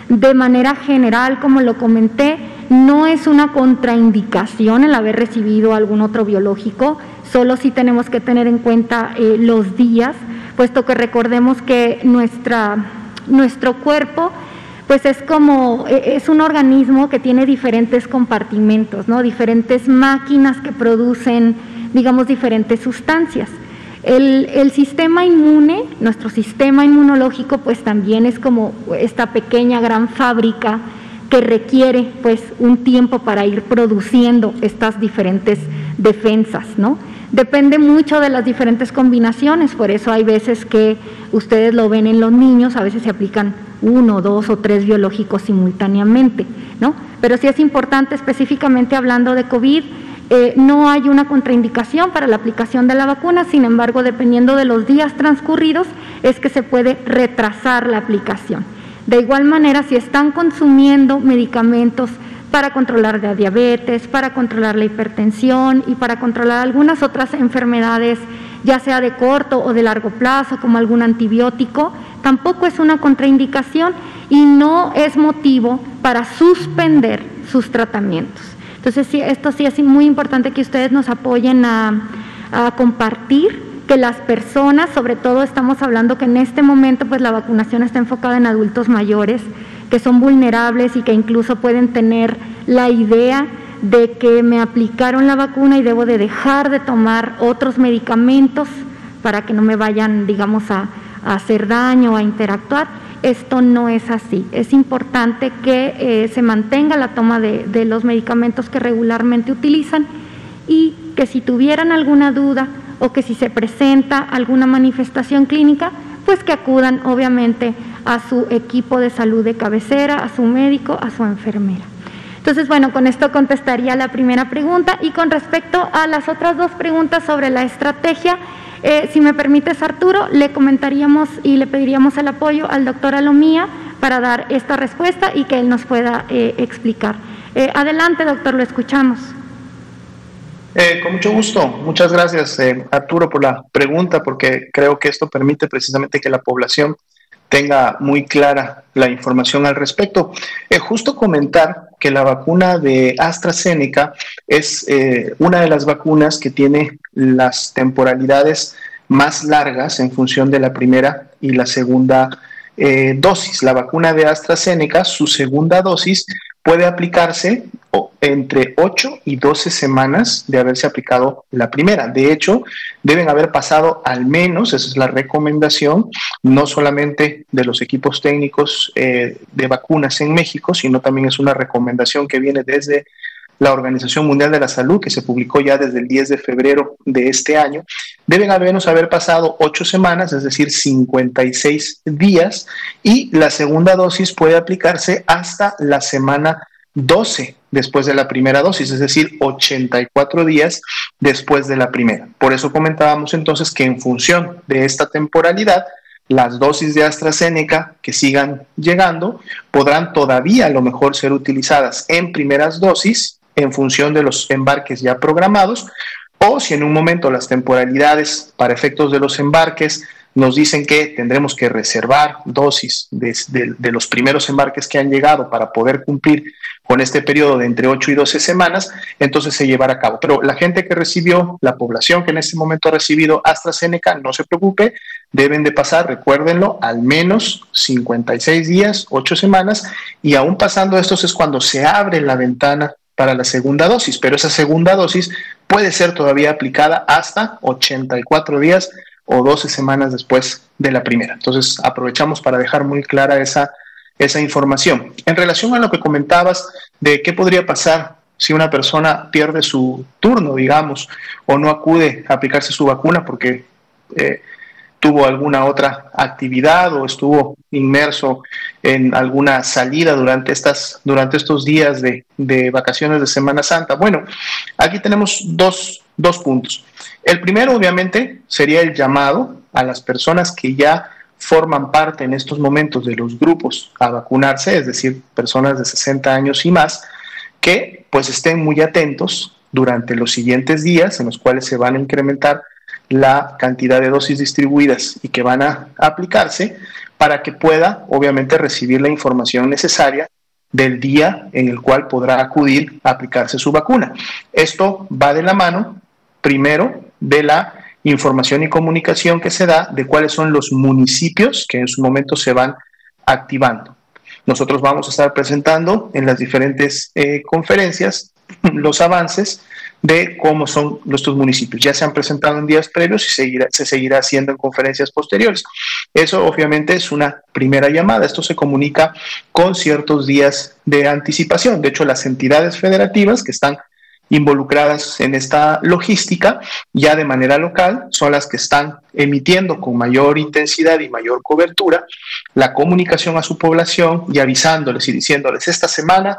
A: de manera general, como lo comenté, no es una contraindicación el haber recibido algún otro biológico, solo si tenemos que tener en cuenta eh, los días, puesto que recordemos que nuestra, nuestro cuerpo pues es como, e, es un organismo que tiene diferentes compartimentos, ¿no? diferentes máquinas que producen, digamos, diferentes sustancias. El, el, sistema inmune, nuestro sistema inmunológico, pues también es como esta pequeña gran fábrica que requiere pues un tiempo para ir produciendo estas diferentes defensas, ¿no? Depende mucho de las diferentes combinaciones, por eso hay veces que ustedes lo ven en los niños, a veces se aplican uno, dos o tres biológicos simultáneamente, ¿no? Pero sí es importante, específicamente hablando de COVID, eh, no hay una contraindicación para la aplicación de la vacuna, sin embargo, dependiendo de los días transcurridos, es que se puede retrasar la aplicación. De igual manera, si están consumiendo medicamentos para controlar la diabetes, para controlar la hipertensión y para controlar algunas otras enfermedades, ya sea de corto o de largo plazo, como algún antibiótico, tampoco es una contraindicación y no es motivo para suspender sus tratamientos. Entonces, sí, esto sí es muy importante que ustedes nos apoyen a, a compartir que las personas, sobre todo estamos hablando que en este momento pues la vacunación está enfocada en adultos mayores, que son vulnerables y que incluso pueden tener la idea de que me aplicaron la vacuna y debo de dejar de tomar otros medicamentos para que no me vayan, digamos, a, hacer daño, a interactuar. Esto no es así. Es importante que eh, se mantenga la toma de, de los medicamentos que regularmente utilizan y que si tuvieran alguna duda o que si se presenta alguna manifestación clínica, pues que acudan obviamente a su equipo de salud de cabecera, a su médico, a su enfermera. Entonces, bueno, con esto contestaría la primera pregunta y con respecto a las otras dos preguntas sobre la estrategia, eh, si me permites Arturo, le comentaríamos y le pediríamos el apoyo al doctor Alomía para dar esta respuesta y que él nos pueda eh, explicar. Eh, adelante, doctor, lo escuchamos.
B: con mucho gusto. Muchas gracias, Arturo, por la pregunta, porque creo que esto permite precisamente que la población tenga muy clara la información al respecto. Eh, justo comentar que la vacuna de AstraZeneca es eh, una de las vacunas que tiene las temporalidades más largas en función de la primera y la segunda eh, dosis. La vacuna de AstraZeneca, su segunda dosis, puede aplicarse entre 8 y 12 semanas de haberse aplicado la primera. De hecho, deben haber pasado al menos, esa es la recomendación, no solamente de los equipos técnicos eh, de vacunas en México, sino también es una recomendación que viene desde la Organización Mundial de la Salud, que se publicó ya desde el 10 de febrero de este año, deben al menos haber pasado 8 semanas, es decir, 56 días, y la segunda dosis puede aplicarse hasta la semana 12 después de la primera dosis, es decir, 84 días después de la primera. Por eso comentábamos entonces que en función de esta temporalidad, las dosis de AstraZeneca que sigan llegando podrán todavía a lo mejor ser utilizadas en primeras dosis en función de los embarques ya programados, o si en un momento las temporalidades para efectos de los embarques nos dicen que tendremos que reservar dosis de, de, los primeros embarques que han llegado para poder cumplir con este periodo de entre 8 y 12 semanas, entonces se llevará a cabo. Pero la gente que recibió, la población que en este momento ha recibido AstraZeneca, no se preocupe, deben de pasar, recuérdenlo, al menos 56 días, 8 semanas, y aún pasando estos es cuando se abre la ventana para la segunda dosis, pero esa segunda dosis puede ser todavía aplicada hasta 84 días o 12 semanas después de la primera. Entonces aprovechamos para dejar muy clara esa esa información. En relación a lo que comentabas de qué podría pasar si una persona pierde su turno, digamos, o no acude a aplicarse su vacuna porque eh, tuvo alguna otra actividad o estuvo inmerso en alguna salida durante, estas, durante estos días de, vacaciones de Semana Santa. Bueno, aquí tenemos dos, dos puntos. El primero, obviamente, sería el llamado a las personas que ya forman parte en estos momentos de los grupos a vacunarse, es decir, personas de 60 años y más, que pues estén muy atentos durante los siguientes días en los cuales se van a incrementar la cantidad de dosis distribuidas y que van a aplicarse para que pueda obviamente recibir la información necesaria del día en el cual podrá acudir a aplicarse su vacuna. Esto va de la mano, primero, de la información y comunicación que se da de cuáles son los municipios que en su momento se van activando. Nosotros vamos a estar presentando en las diferentes eh, conferencias los avances de cómo son nuestros municipios. Ya se han presentado en días previos y se seguirá haciendo en conferencias posteriores. Eso obviamente es una primera llamada. Esto se comunica con ciertos días de anticipación. De hecho, las entidades federativas que están involucradas en esta logística ya de manera local son las que están emitiendo con mayor intensidad y mayor cobertura la comunicación a su población y avisándoles y diciéndoles esta semana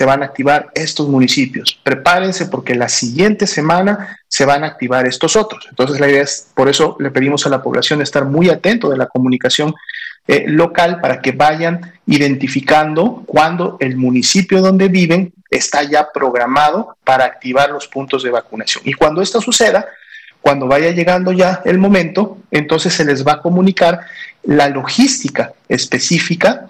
B: se van a activar estos municipios. Prepárense porque la siguiente semana se van a activar estos otros. Entonces la idea es, por eso le pedimos a la población estar muy atento de la comunicación eh, local para que vayan identificando cuando el municipio donde viven está ya programado para activar los puntos de vacunación. Y cuando esto suceda, cuando vaya llegando ya el momento, entonces se les va a comunicar la logística específica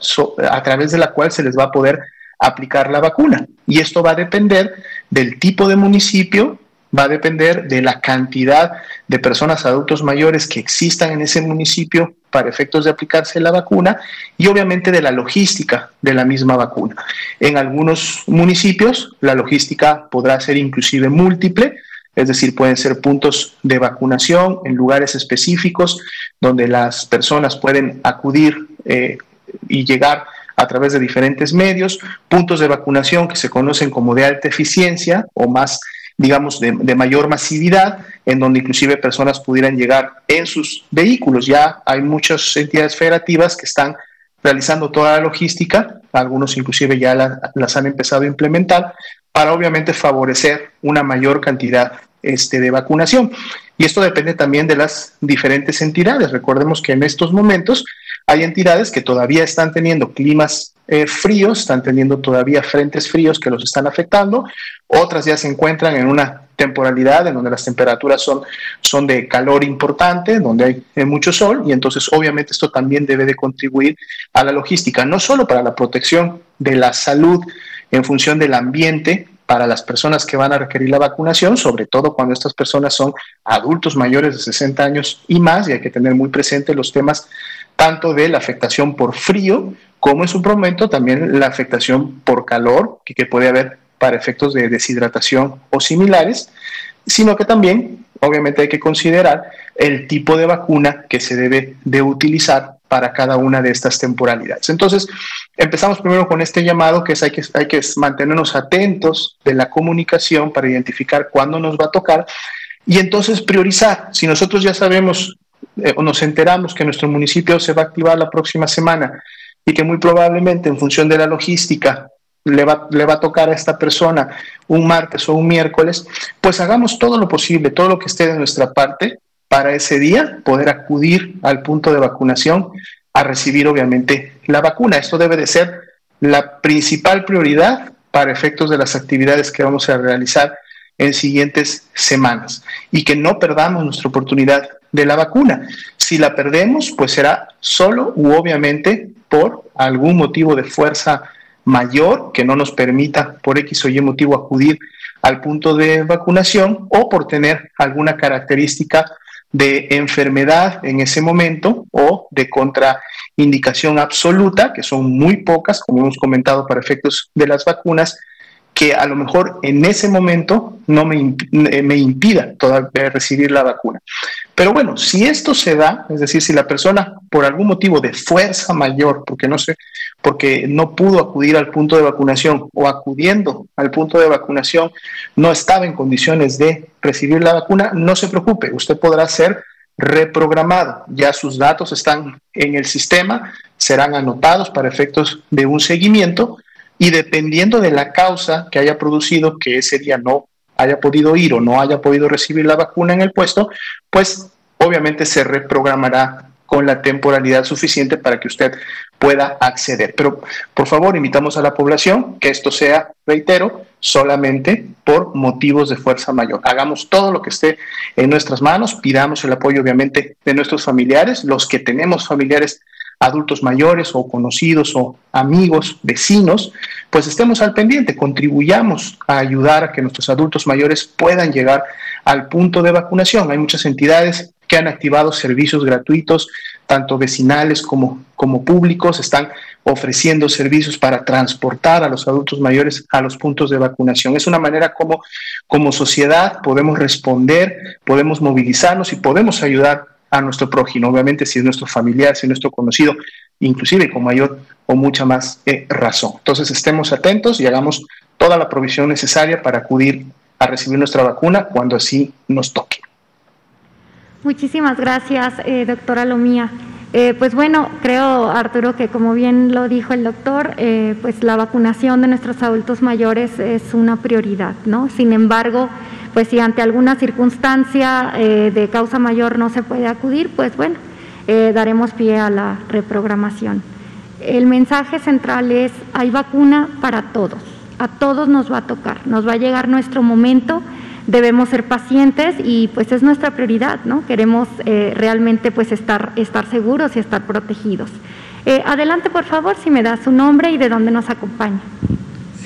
B: a través de la cual se les va a poder aplicar la vacuna. Y esto va a depender del tipo de municipio, va a depender de la cantidad de personas adultos mayores que existan en ese municipio para efectos de aplicarse la vacuna y obviamente de la logística de la misma vacuna. En algunos municipios la logística podrá ser inclusive múltiple, es decir, pueden ser puntos de vacunación en lugares específicos donde las personas pueden acudir eh, y llegar a través de diferentes medios, puntos de vacunación que se conocen como de alta eficiencia o más, digamos, de, mayor masividad, en donde inclusive personas pudieran llegar en sus vehículos. Ya hay muchas entidades federativas que están realizando toda la logística, algunos inclusive ya las han empezado a implementar, para obviamente favorecer una mayor cantidad este, de vacunación. Y esto depende también de las diferentes entidades. Recordemos que en estos momentos hay entidades que todavía están teniendo climas eh, fríos, están teniendo todavía frentes fríos que los están afectando, otras ya se encuentran en una temporalidad en donde las temperaturas son, son de calor importante, donde hay eh, mucho sol, y entonces obviamente esto también debe de contribuir a la logística, no solo para la protección de la salud en función del ambiente, para las personas que van a requerir la vacunación, sobre todo cuando estas personas son adultos mayores de 60 años y más, y hay que tener muy presente los temas tanto de la afectación por frío como en su momento también la afectación por calor que, puede haber para efectos de deshidratación o similares, sino que también obviamente hay que considerar el tipo de vacuna que se debe de utilizar para cada una de estas temporalidades. Entonces, empezamos primero con este llamado que es hay que, hay que mantenernos atentos de la comunicación para identificar cuándo nos va a tocar y entonces priorizar. Si nosotros ya sabemos eh, nos enteramos que nuestro municipio se va a activar la próxima semana y que muy probablemente en función de la logística le va, le va a tocar a esta persona un martes o un miércoles, pues hagamos todo lo posible, todo lo que esté de nuestra parte para ese día poder acudir al punto de vacunación a recibir obviamente la vacuna. Esto debe de ser la principal prioridad para efectos de las actividades que vamos a realizar en siguientes semanas y que no perdamos nuestra oportunidad de la vacuna. Si la perdemos, pues será solo u obviamente por algún motivo de fuerza mayor que no nos permita por X o Y motivo acudir al punto de vacunación o por tener alguna característica de enfermedad en ese momento o de contraindicación absoluta, que son muy pocas, como hemos comentado, para efectos de las vacunas, que a lo mejor en ese momento no me, eh, me impida todavía recibir la vacuna. Pero bueno, si esto se da, es decir, si la persona por algún motivo de fuerza mayor, porque no sé, porque no pudo acudir al punto de vacunación o acudiendo al punto de vacunación no estaba en condiciones de recibir la vacuna, no se preocupe, usted podrá ser reprogramado. Ya sus datos están en el sistema, serán anotados para efectos de un seguimiento y dependiendo de la causa que haya producido que ese día no haya podido ir o no haya podido recibir la vacuna en el puesto, pues obviamente se reprogramará con la temporalidad suficiente para que usted pueda acceder. Pero por favor, invitamos a la población que esto sea, reitero, solamente por motivos de fuerza mayor. Hagamos todo lo que esté en nuestras manos, pidamos el apoyo obviamente de nuestros familiares, los que tenemos familiares adultos mayores o conocidos o amigos, vecinos, pues estemos al pendiente, contribuyamos a ayudar a que nuestros adultos mayores puedan llegar al punto de vacunación. Hay muchas entidades que han activado servicios gratuitos, tanto vecinales como, como públicos, están ofreciendo servicios para transportar a los adultos mayores a los puntos de vacunación. Es una manera como, como sociedad podemos responder, podemos movilizarnos y podemos ayudar a nuestro prójimo, obviamente si es nuestro familiar, si es nuestro conocido, inclusive con mayor o mucha más eh, razón. Entonces estemos atentos y hagamos toda la provisión necesaria para acudir a recibir nuestra vacuna cuando así nos toque.
A: Muchísimas gracias, eh, doctora Lomía. Eh, pues bueno, creo, Arturo, que como bien lo dijo el doctor, pues la vacunación de nuestros adultos mayores es una prioridad, ¿no? Sin embargo, pues si ante alguna circunstancia eh, de causa mayor no se puede acudir, pues bueno, eh, daremos pie a la reprogramación. El mensaje central es, hay vacuna para todos, a todos nos va a tocar, nos va a llegar nuestro momento, debemos ser pacientes y pues es nuestra prioridad, ¿no? Queremos eh, realmente pues estar, estar seguros y estar protegidos. adelante, por favor, si me da su nombre y de dónde nos acompaña.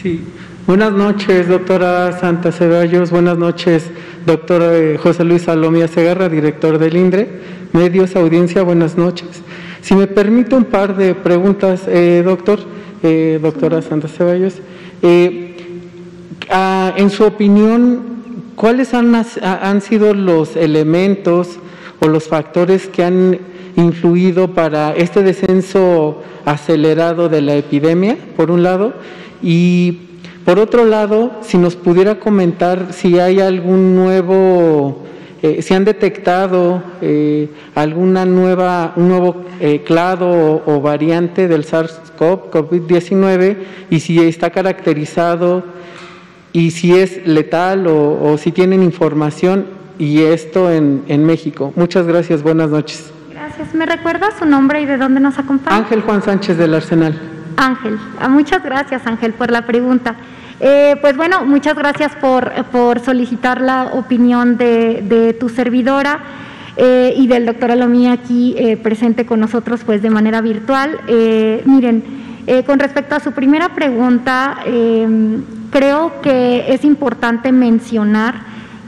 E: Sí, Buenas noches, doctora Santa Ceballos. Buenas noches, doctor eh, José Luis Salomía Segarra, director del INDRE. Medios, audiencia, buenas noches. Si me permite un par de preguntas, eh, doctor, eh, doctora Santa Ceballos. en su opinión, ¿cuáles han, han sido los elementos o los factores que han influido para este descenso acelerado de la epidemia, por un lado? Y por otro lado, si nos pudiera comentar si hay algún nuevo, eh, si han detectado eh, alguna nueva, un nuevo eh, clado o, variante del SARS-CoV, COVID-19, y si está caracterizado y si es letal o, si tienen información y esto en, en México. Muchas gracias, buenas noches.
A: Gracias. ¿Me recuerda su nombre y de dónde nos acompaña?
E: Ángel Juan Sánchez del Arsenal.
A: Ángel, ah, muchas gracias Ángel por la pregunta. Eh, pues bueno, muchas gracias por, solicitar la opinión de, tu servidora eh, y del doctor Alomía aquí eh, presente con nosotros pues de manera virtual. miren, con respecto a su primera pregunta, creo que es importante mencionar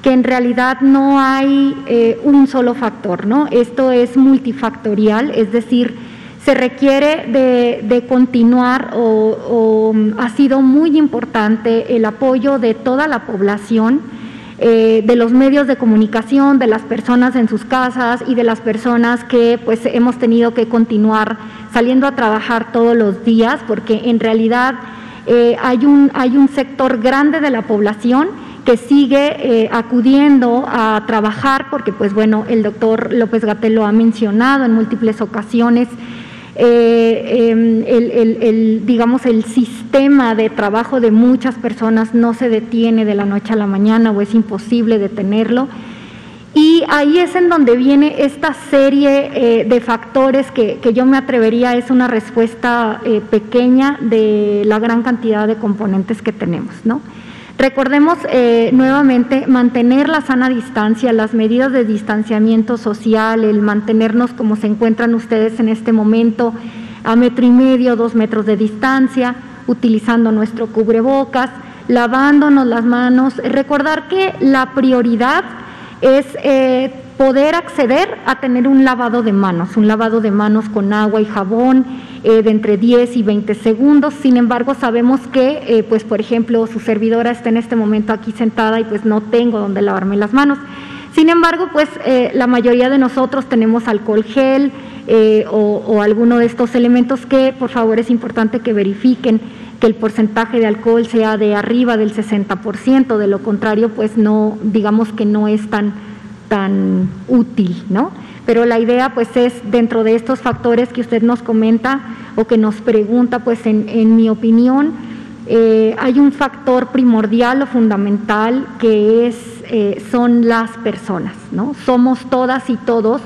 A: que en realidad no hay un solo factor, ¿no? Esto es multifactorial, es decir, se requiere de, continuar o, ha sido muy importante el apoyo de toda la población, eh, de los medios de comunicación, de las personas en sus casas y de las personas que pues hemos tenido que continuar saliendo a trabajar todos los días, porque en realidad eh, hay, un, hay un sector grande de la población que sigue eh, acudiendo a trabajar, porque pues bueno, el doctor López Gatel lo ha mencionado en múltiples ocasiones, eh, em, el, digamos, el sistema de trabajo de muchas personas no se detiene de la noche a la mañana o es imposible detenerlo. Y ahí es en donde viene esta serie eh, de factores que, que, yo me atrevería, es una respuesta eh, pequeña de la gran cantidad de componentes que tenemos, ¿no? Recordemos eh, nuevamente mantener la sana distancia, las medidas de distanciamiento social, el mantenernos como se encuentran ustedes en este momento, a metro y medio, dos metros de distancia, utilizando nuestro cubrebocas, lavándonos las manos. Recordar que la prioridad es eh, poder acceder a tener un lavado de manos, un lavado de manos con agua y jabón, eh, de entre 10 y 20 segundos. Sin embargo, sabemos que, eh, pues, por ejemplo, su servidora está en este momento aquí sentada y pues no tengo donde lavarme las manos. Sin embargo, pues eh, la mayoría de nosotros tenemos alcohol gel o, o alguno de estos elementos que, por favor, es importante que verifiquen que el porcentaje de alcohol sea de arriba del 60%, de lo contrario, pues no, digamos que no es tan, tan útil, ¿no? Pero la idea pues es dentro de estos factores que usted nos comenta o que nos pregunta, pues en, mi opinión, eh, hay un factor primordial o fundamental que es, eh, son las personas, ¿no? Somos todas y todos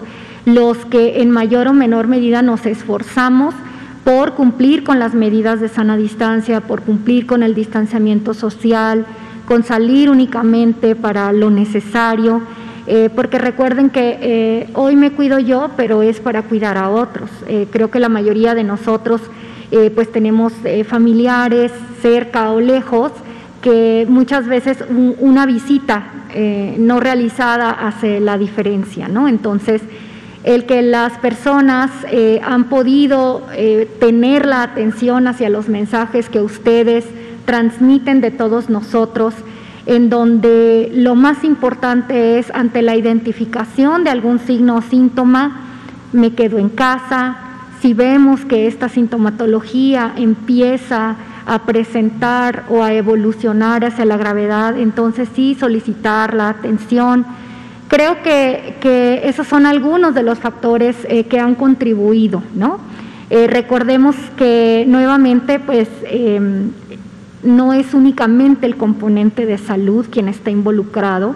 A: los que en mayor o menor medida nos esforzamos por cumplir con las medidas de sana distancia, por cumplir con el distanciamiento social, con salir únicamente para lo necesario eh, porque recuerden que eh, hoy me cuido yo, pero es para cuidar a otros. Eh, creo que la mayoría de nosotros pues tenemos familiares cerca o lejos que muchas veces una visita no realizada hace la diferencia, ¿no? Entonces, el que las personas han podido tener la atención hacia los mensajes que ustedes transmiten de todos nosotros, en donde lo más importante es ante la identificación de algún signo o síntoma, me quedo en casa. Si vemos que esta sintomatología empieza a presentar o a evolucionar hacia la gravedad, entonces sí solicitar la atención. Creo que, esos son algunos de los factores eh, que han contribuido, ¿no? Eh, recordemos que nuevamente, pues, em, no es únicamente el componente de salud quien está involucrado,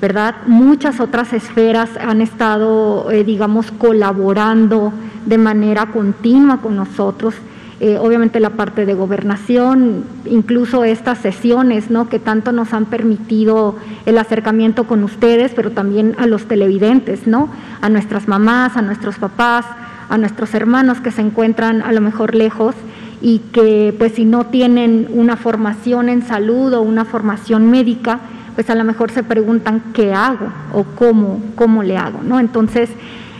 A: ¿verdad? Muchas otras esferas han estado, eh, digamos, colaborando de manera continua con nosotros. Eh, obviamente la parte de gobernación, incluso estas sesiones, ¿no? Que tanto nos han permitido el acercamiento con ustedes, pero también a los televidentes, ¿no? A nuestras mamás, a nuestros papás, a nuestros hermanos que se encuentran a lo mejor lejos y que pues si no tienen una formación en salud o una formación médica, pues a lo mejor se preguntan qué hago o cómo, cómo le hago, ¿no? Entonces,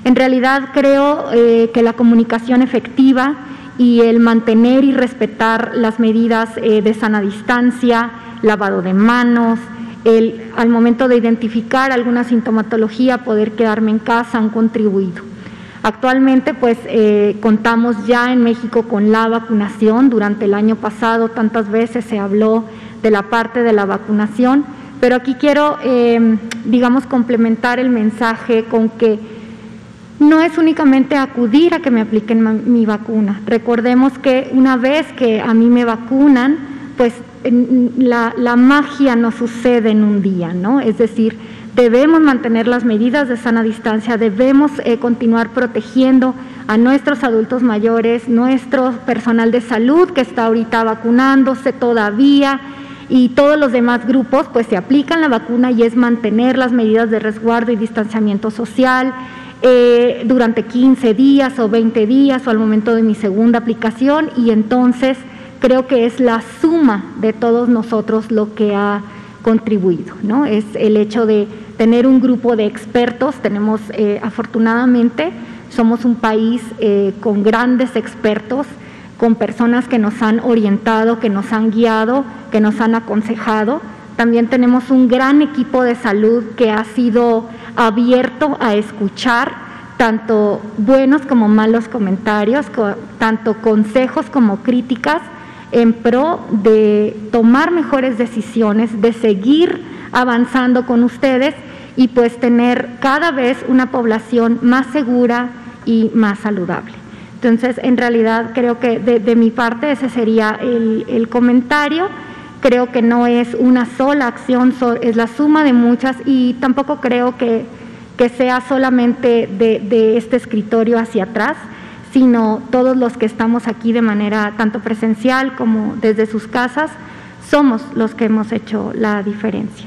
A: en realidad creo eh, que la comunicación efectiva y el mantener y respetar las medidas eh, de sana distancia, lavado de manos, el al momento de identificar alguna sintomatología poder quedarme en casa han contribuido. Actualmente pues eh, contamos ya en México con la vacunación. Durante el año pasado tantas veces se habló de la parte de la vacunación, pero aquí quiero, em, digamos, complementar el mensaje con que no es únicamente acudir a que me apliquen mi vacuna. Recordemos que una vez que a mí me vacunan, pues la magia no sucede en un día, ¿no? Es decir, Debemos mantener las medidas de sana distancia, debemos eh, continuar protegiendo a nuestros adultos mayores, nuestro personal de salud que está ahorita vacunándose todavía y todos los demás grupos pues se aplican la vacuna y es mantener las medidas de resguardo y distanciamiento social eh, durante 15 días o 20 días o al momento de mi segunda aplicación y entonces creo que es la suma de todos nosotros lo que ha contribuido, ¿no? Es el hecho de tener un grupo de expertos. Tenemos, eh, afortunadamente, somos un país eh, con grandes expertos, con personas que nos han orientado, que nos han guiado, que nos han aconsejado. También tenemos un gran equipo de salud que ha sido abierto a escuchar tanto buenos como malos comentarios, tanto consejos como críticas en pro de tomar mejores decisiones, de seguir avanzando con ustedes y pues tener cada vez una población más segura y más saludable. Entonces, en realidad creo que de, mi parte ese sería el, comentario. Creo que no es una sola acción, es la suma de muchas y tampoco creo que, que sea solamente de, de este escritorio hacia atrás, sino todos los que estamos aquí de manera tanto presencial como desde sus casas, somos los que hemos hecho la diferencia.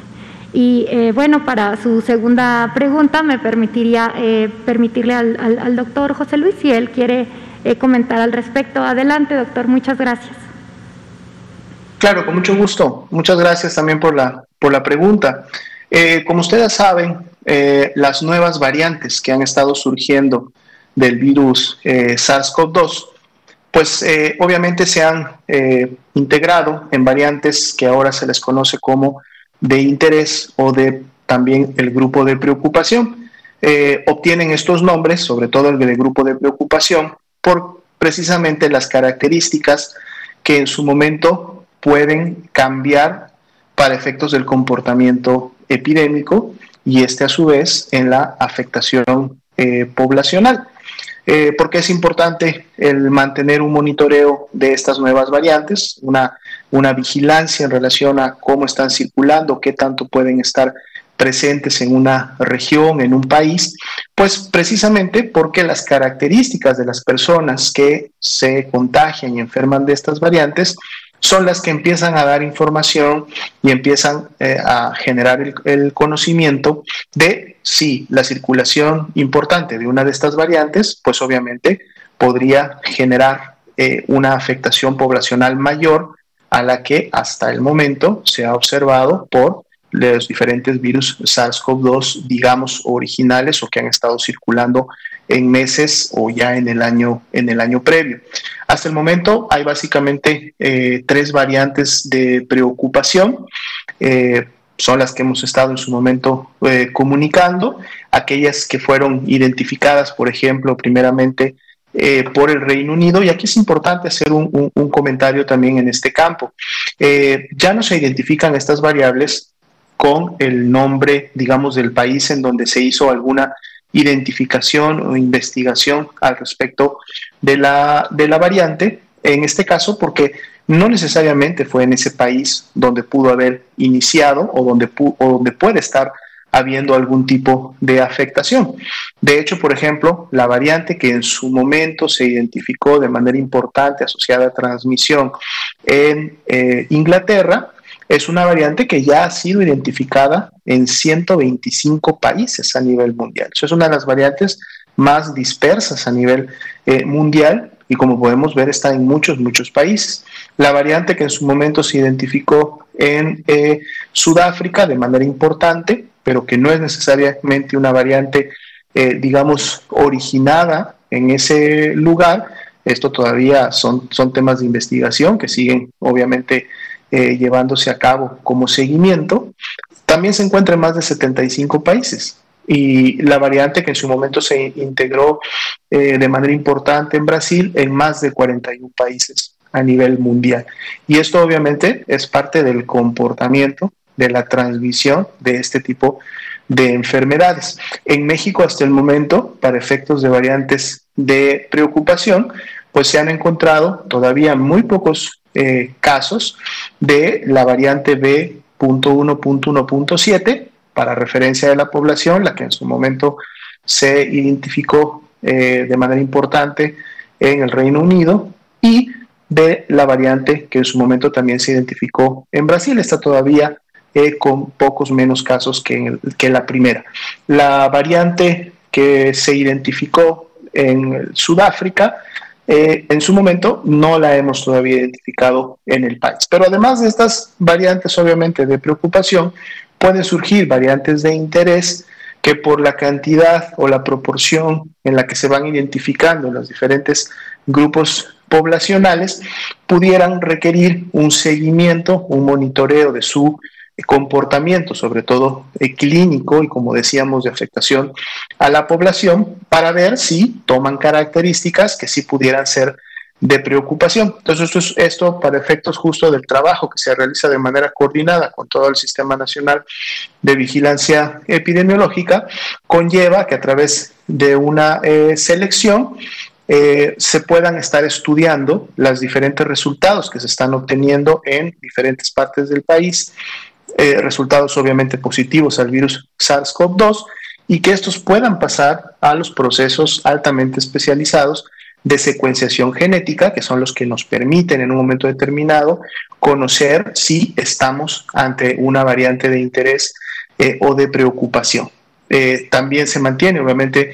A: Y eh, bueno, para su segunda pregunta me permitiría eh, permitirle al, doctor José Luis si él quiere eh, comentar al respecto. Adelante, doctor, muchas gracias.
B: Claro, con mucho gusto. Muchas gracias también por la, por la pregunta. como ustedes saben, las nuevas variantes que han estado surgiendo del virus SARS-CoV-2, pues obviamente se han integrado en variantes que ahora se les conoce como de interés o de también el grupo de preocupación. Eh, obtienen estos nombres, sobre todo el de grupo de preocupación, por precisamente las características que en su momento pueden cambiar para efectos del comportamiento epidémico y este a su vez en la afectación poblacional. Eh, porque es importante el mantener un monitoreo de estas nuevas variantes, una, una vigilancia en relación a cómo están circulando, qué tanto pueden estar presentes en una región, en un país, pues precisamente porque las características de las personas que se contagian y enferman de estas variantes son las que empiezan a dar información y empiezan eh, a generar el, conocimiento de si la circulación importante de una de estas variantes, pues obviamente podría generar eh, una afectación poblacional mayor a la que hasta el momento se ha observado por los diferentes virus SARS-CoV-2, digamos, originales o que han estado circulando en meses o ya en el año, en el año previo. Hasta el momento hay básicamente eh, tres variantes de preocupación. Eh, son las que hemos estado en su momento eh, comunicando, aquellas que fueron identificadas, por ejemplo, primeramente por el Reino Unido. Y aquí es importante hacer un, comentario también en este campo. ya no se identifican estas variables con el nombre, digamos, del país en donde se hizo alguna identificación o investigación al respecto de la, de la variante, en este caso porque no necesariamente fue en ese país donde pudo haber iniciado o donde, o donde puede estar habiendo algún tipo de afectación. De hecho, por ejemplo, la variante que en su momento se identificó de manera importante asociada a transmisión en eh, Inglaterra, es una variante que ya ha sido identificada en 125 países a nivel mundial. Es una de las variantes más dispersas a nivel eh, mundial y como podemos ver está en muchos, muchos países. La variante que en su momento se identificó en eh, Sudáfrica de manera importante, pero que no es necesariamente una variante, eh, digamos, originada en ese lugar. Esto todavía son, son temas de investigación que siguen, obviamente, eh, llevándose a cabo como seguimiento, también se encuentra en más de 75 países. Y la variante que en su momento se integró eh, de manera importante en Brasil en más de 41 países a nivel mundial. Y esto obviamente es parte del comportamiento de la transmisión de este tipo de enfermedades. En México hasta el momento, para efectos de variantes de preocupación, pues se han encontrado todavía muy pocos eh, casos de la variante B.1.1.7 para referencia de la población, la que en su momento se identificó eh, de manera importante en el Reino Unido, y de la variante que en su momento también se identificó en Brasil. Está todavía eh, con pocos menos casos que, la primera. La variante que se identificó en Sudáfrica eh, en su momento no la hemos todavía identificado en el país. Pero además de estas variantes, obviamente, de preocupación, pueden surgir variantes de interés que por la cantidad o la proporción en la que se van identificando los diferentes grupos poblacionales, pudieran requerir un seguimiento, un monitoreo de su comportamiento, sobre todo eh, clínico y como decíamos de afectación a la población, para ver si toman características que sí pudieran ser de preocupación. Entonces, esto, es, esto para efectos justo del trabajo que se realiza de manera coordinada con todo el Sistema Nacional de Vigilancia Epidemiológica, conlleva que a través de una eh, selección eh, se puedan estar estudiando los diferentes resultados que se están obteniendo en diferentes partes del país eh, resultados obviamente positivos al virus SARS-CoV-2 y que estos puedan pasar a los procesos altamente especializados de secuenciación genética, que son los que nos permiten en un momento determinado conocer si estamos ante una variante de interés eh, o de preocupación. Eh, también se mantiene, obviamente,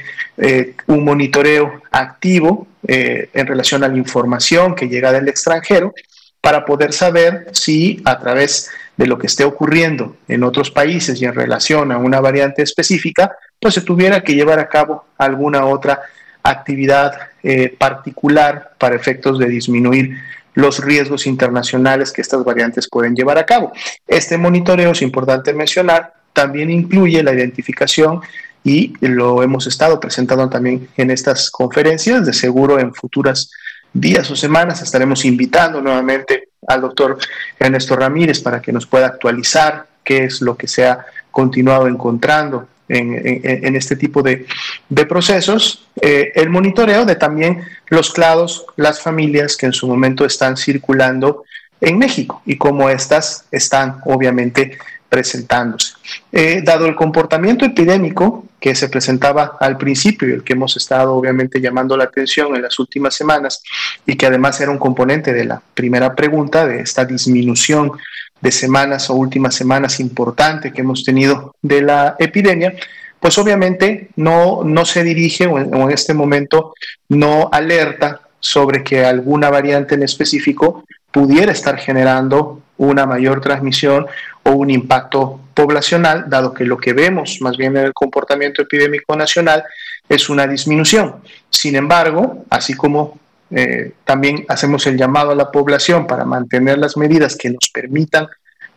B: un monitoreo activo en relación a la información que llega del extranjero para poder saber si a través de lo que esté ocurriendo en otros países y en relación a una variante específica, pues se tuviera que llevar a cabo alguna otra actividad eh, particular para efectos de disminuir los riesgos internacionales que estas variantes pueden llevar a cabo. Este monitoreo, es importante mencionar, también incluye la identificación y lo hemos estado presentando también en estas conferencias, de seguro en futuras días o semanas. Estaremos invitando nuevamente al doctor Ernesto Ramírez para que nos pueda actualizar qué es lo que se ha continuado encontrando en, este tipo de, procesos, eh, el monitoreo de también los clados, las familias que en su momento están circulando en México y cómo estas están obviamente presentándose. Eh, dado el comportamiento epidémico que se presentaba al principio y el que hemos estado obviamente llamando la atención en las últimas semanas y que además era un componente de la primera pregunta de esta disminución de semanas o últimas semanas importante que hemos tenido de la epidemia, pues obviamente no, no se dirige o en, este momento no alerta sobre que alguna variante en específico pudiera estar generando una mayor transmisión o un impacto poblacional, dado que lo que vemos más bien en el comportamiento epidémico nacional es una disminución. Sin embargo, así como eh, también hacemos el llamado a la población para mantener las medidas que nos permitan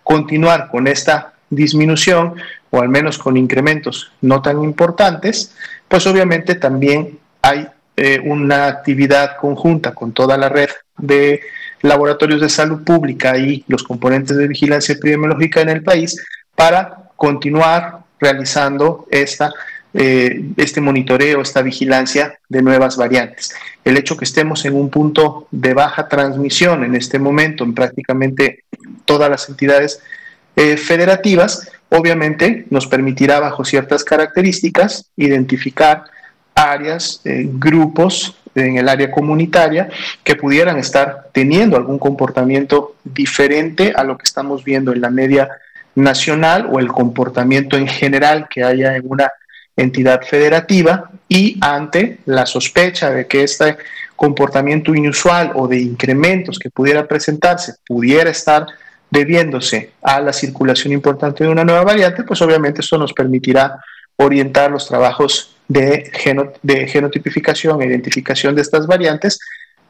B: continuar con esta disminución o al menos con incrementos no tan importantes, pues obviamente también hay eh, una actividad conjunta con toda la red de laboratorios de salud pública y los componentes de vigilancia epidemiológica en el país para continuar realizando esta eh, este monitoreo, esta vigilancia de nuevas variantes. El hecho que estemos en un punto de baja transmisión en este momento en prácticamente todas las entidades eh, federativas, obviamente nos permitirá bajo ciertas características identificar áreas, eh, grupos en el área comunitaria que pudieran estar teniendo algún comportamiento diferente a lo que estamos viendo en la media nacional o el comportamiento en general que haya en una entidad federativa y ante la sospecha de que este comportamiento inusual o de incrementos que pudiera presentarse pudiera estar debiéndose a la circulación importante de una nueva variante, pues obviamente esto nos permitirá orientar los trabajos de, genotipificación e identificación de estas variantes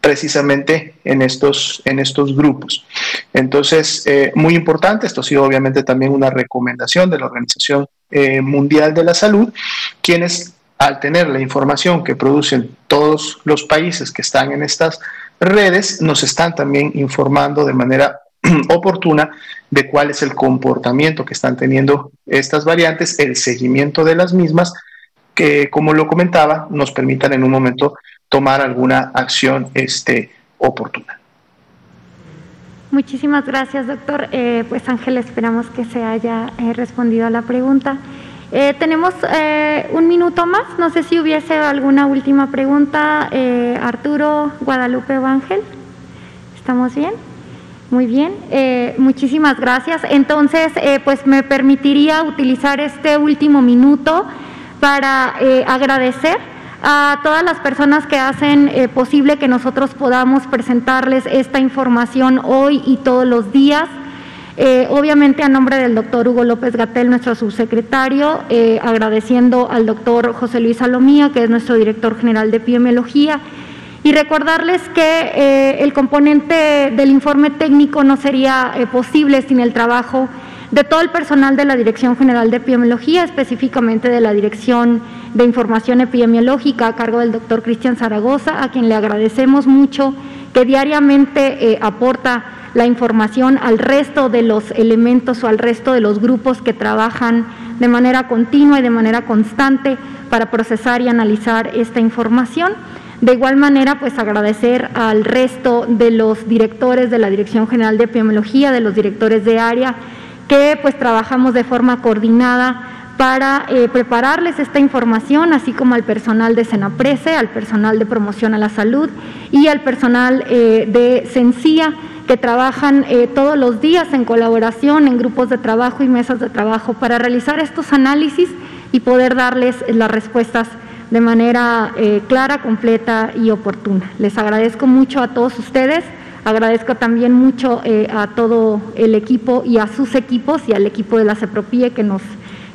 B: precisamente en estos, en estos grupos. Entonces, eh, muy importante, esto ha sido obviamente también una recomendación de la Organización eh, Mundial de la Salud, quienes al tener la información que producen todos los países que están en estas redes, nos están también informando de manera [CLEARS THROAT] oportuna de cuál es el comportamiento que están teniendo estas variantes, el seguimiento de las mismas, que como lo comentaba, nos permitan en un momento tomar alguna acción este, oportuna.
A: Muchísimas gracias, doctor. Eh, pues Ángel, esperamos que se haya eh, respondido a la pregunta. Eh, tenemos un minuto más. No sé si hubiese alguna última pregunta. Arturo, Guadalupe o Ángel. ¿Estamos bien? Muy bien. muchísimas gracias. Entonces, pues me permitiría utilizar este último minuto para agradecer a todas las personas que hacen eh, posible que nosotros podamos presentarles esta información hoy y todos los días. Eh, obviamente a nombre del doctor Hugo López Gatel, nuestro subsecretario, eh, agradeciendo al doctor José Luis Salomía, que es nuestro director general de epidemiología, y recordarles que el componente del informe técnico no sería posible sin el trabajo de todo el personal de la Dirección General de Epidemiología, específicamente de la Dirección de Información Epidemiológica a cargo del doctor Cristian Zaragoza, a quien le agradecemos mucho que diariamente eh, aporta la información al resto de los elementos o al resto de los grupos que trabajan de manera continua y de manera constante para procesar y analizar esta información. De igual manera, pues agradecer al resto de los directores de la Dirección General de Epidemiología, de los directores de área, que pues trabajamos de forma coordinada para eh, prepararles esta información, así como al personal de Senaprese, al personal de promoción a la salud y al personal eh, de Sencía, que trabajan eh, todos los días en colaboración en grupos de trabajo y mesas de trabajo para realizar estos análisis y poder darles las respuestas de manera clara, completa y oportuna. Les agradezco mucho a todos ustedes. Agradezco también mucho eh, a todo el equipo y a sus equipos y al equipo de la CEPROPIE que nos,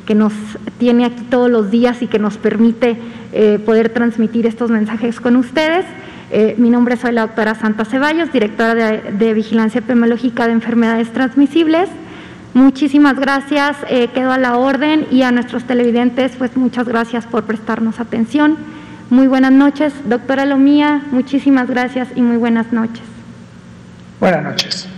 A: que nos tiene aquí todos los días y que nos permite eh, poder transmitir estos mensajes con ustedes. Eh, mi nombre soy la doctora Santa Ceballos, directora de, Vigilancia Epidemiológica de Enfermedades Transmisibles. Muchísimas gracias, quedo a la orden y a nuestros televidentes, pues muchas gracias por prestarnos atención. Muy buenas noches, doctora Lomía, muchísimas gracias y muy buenas noches.
B: Buenas noches.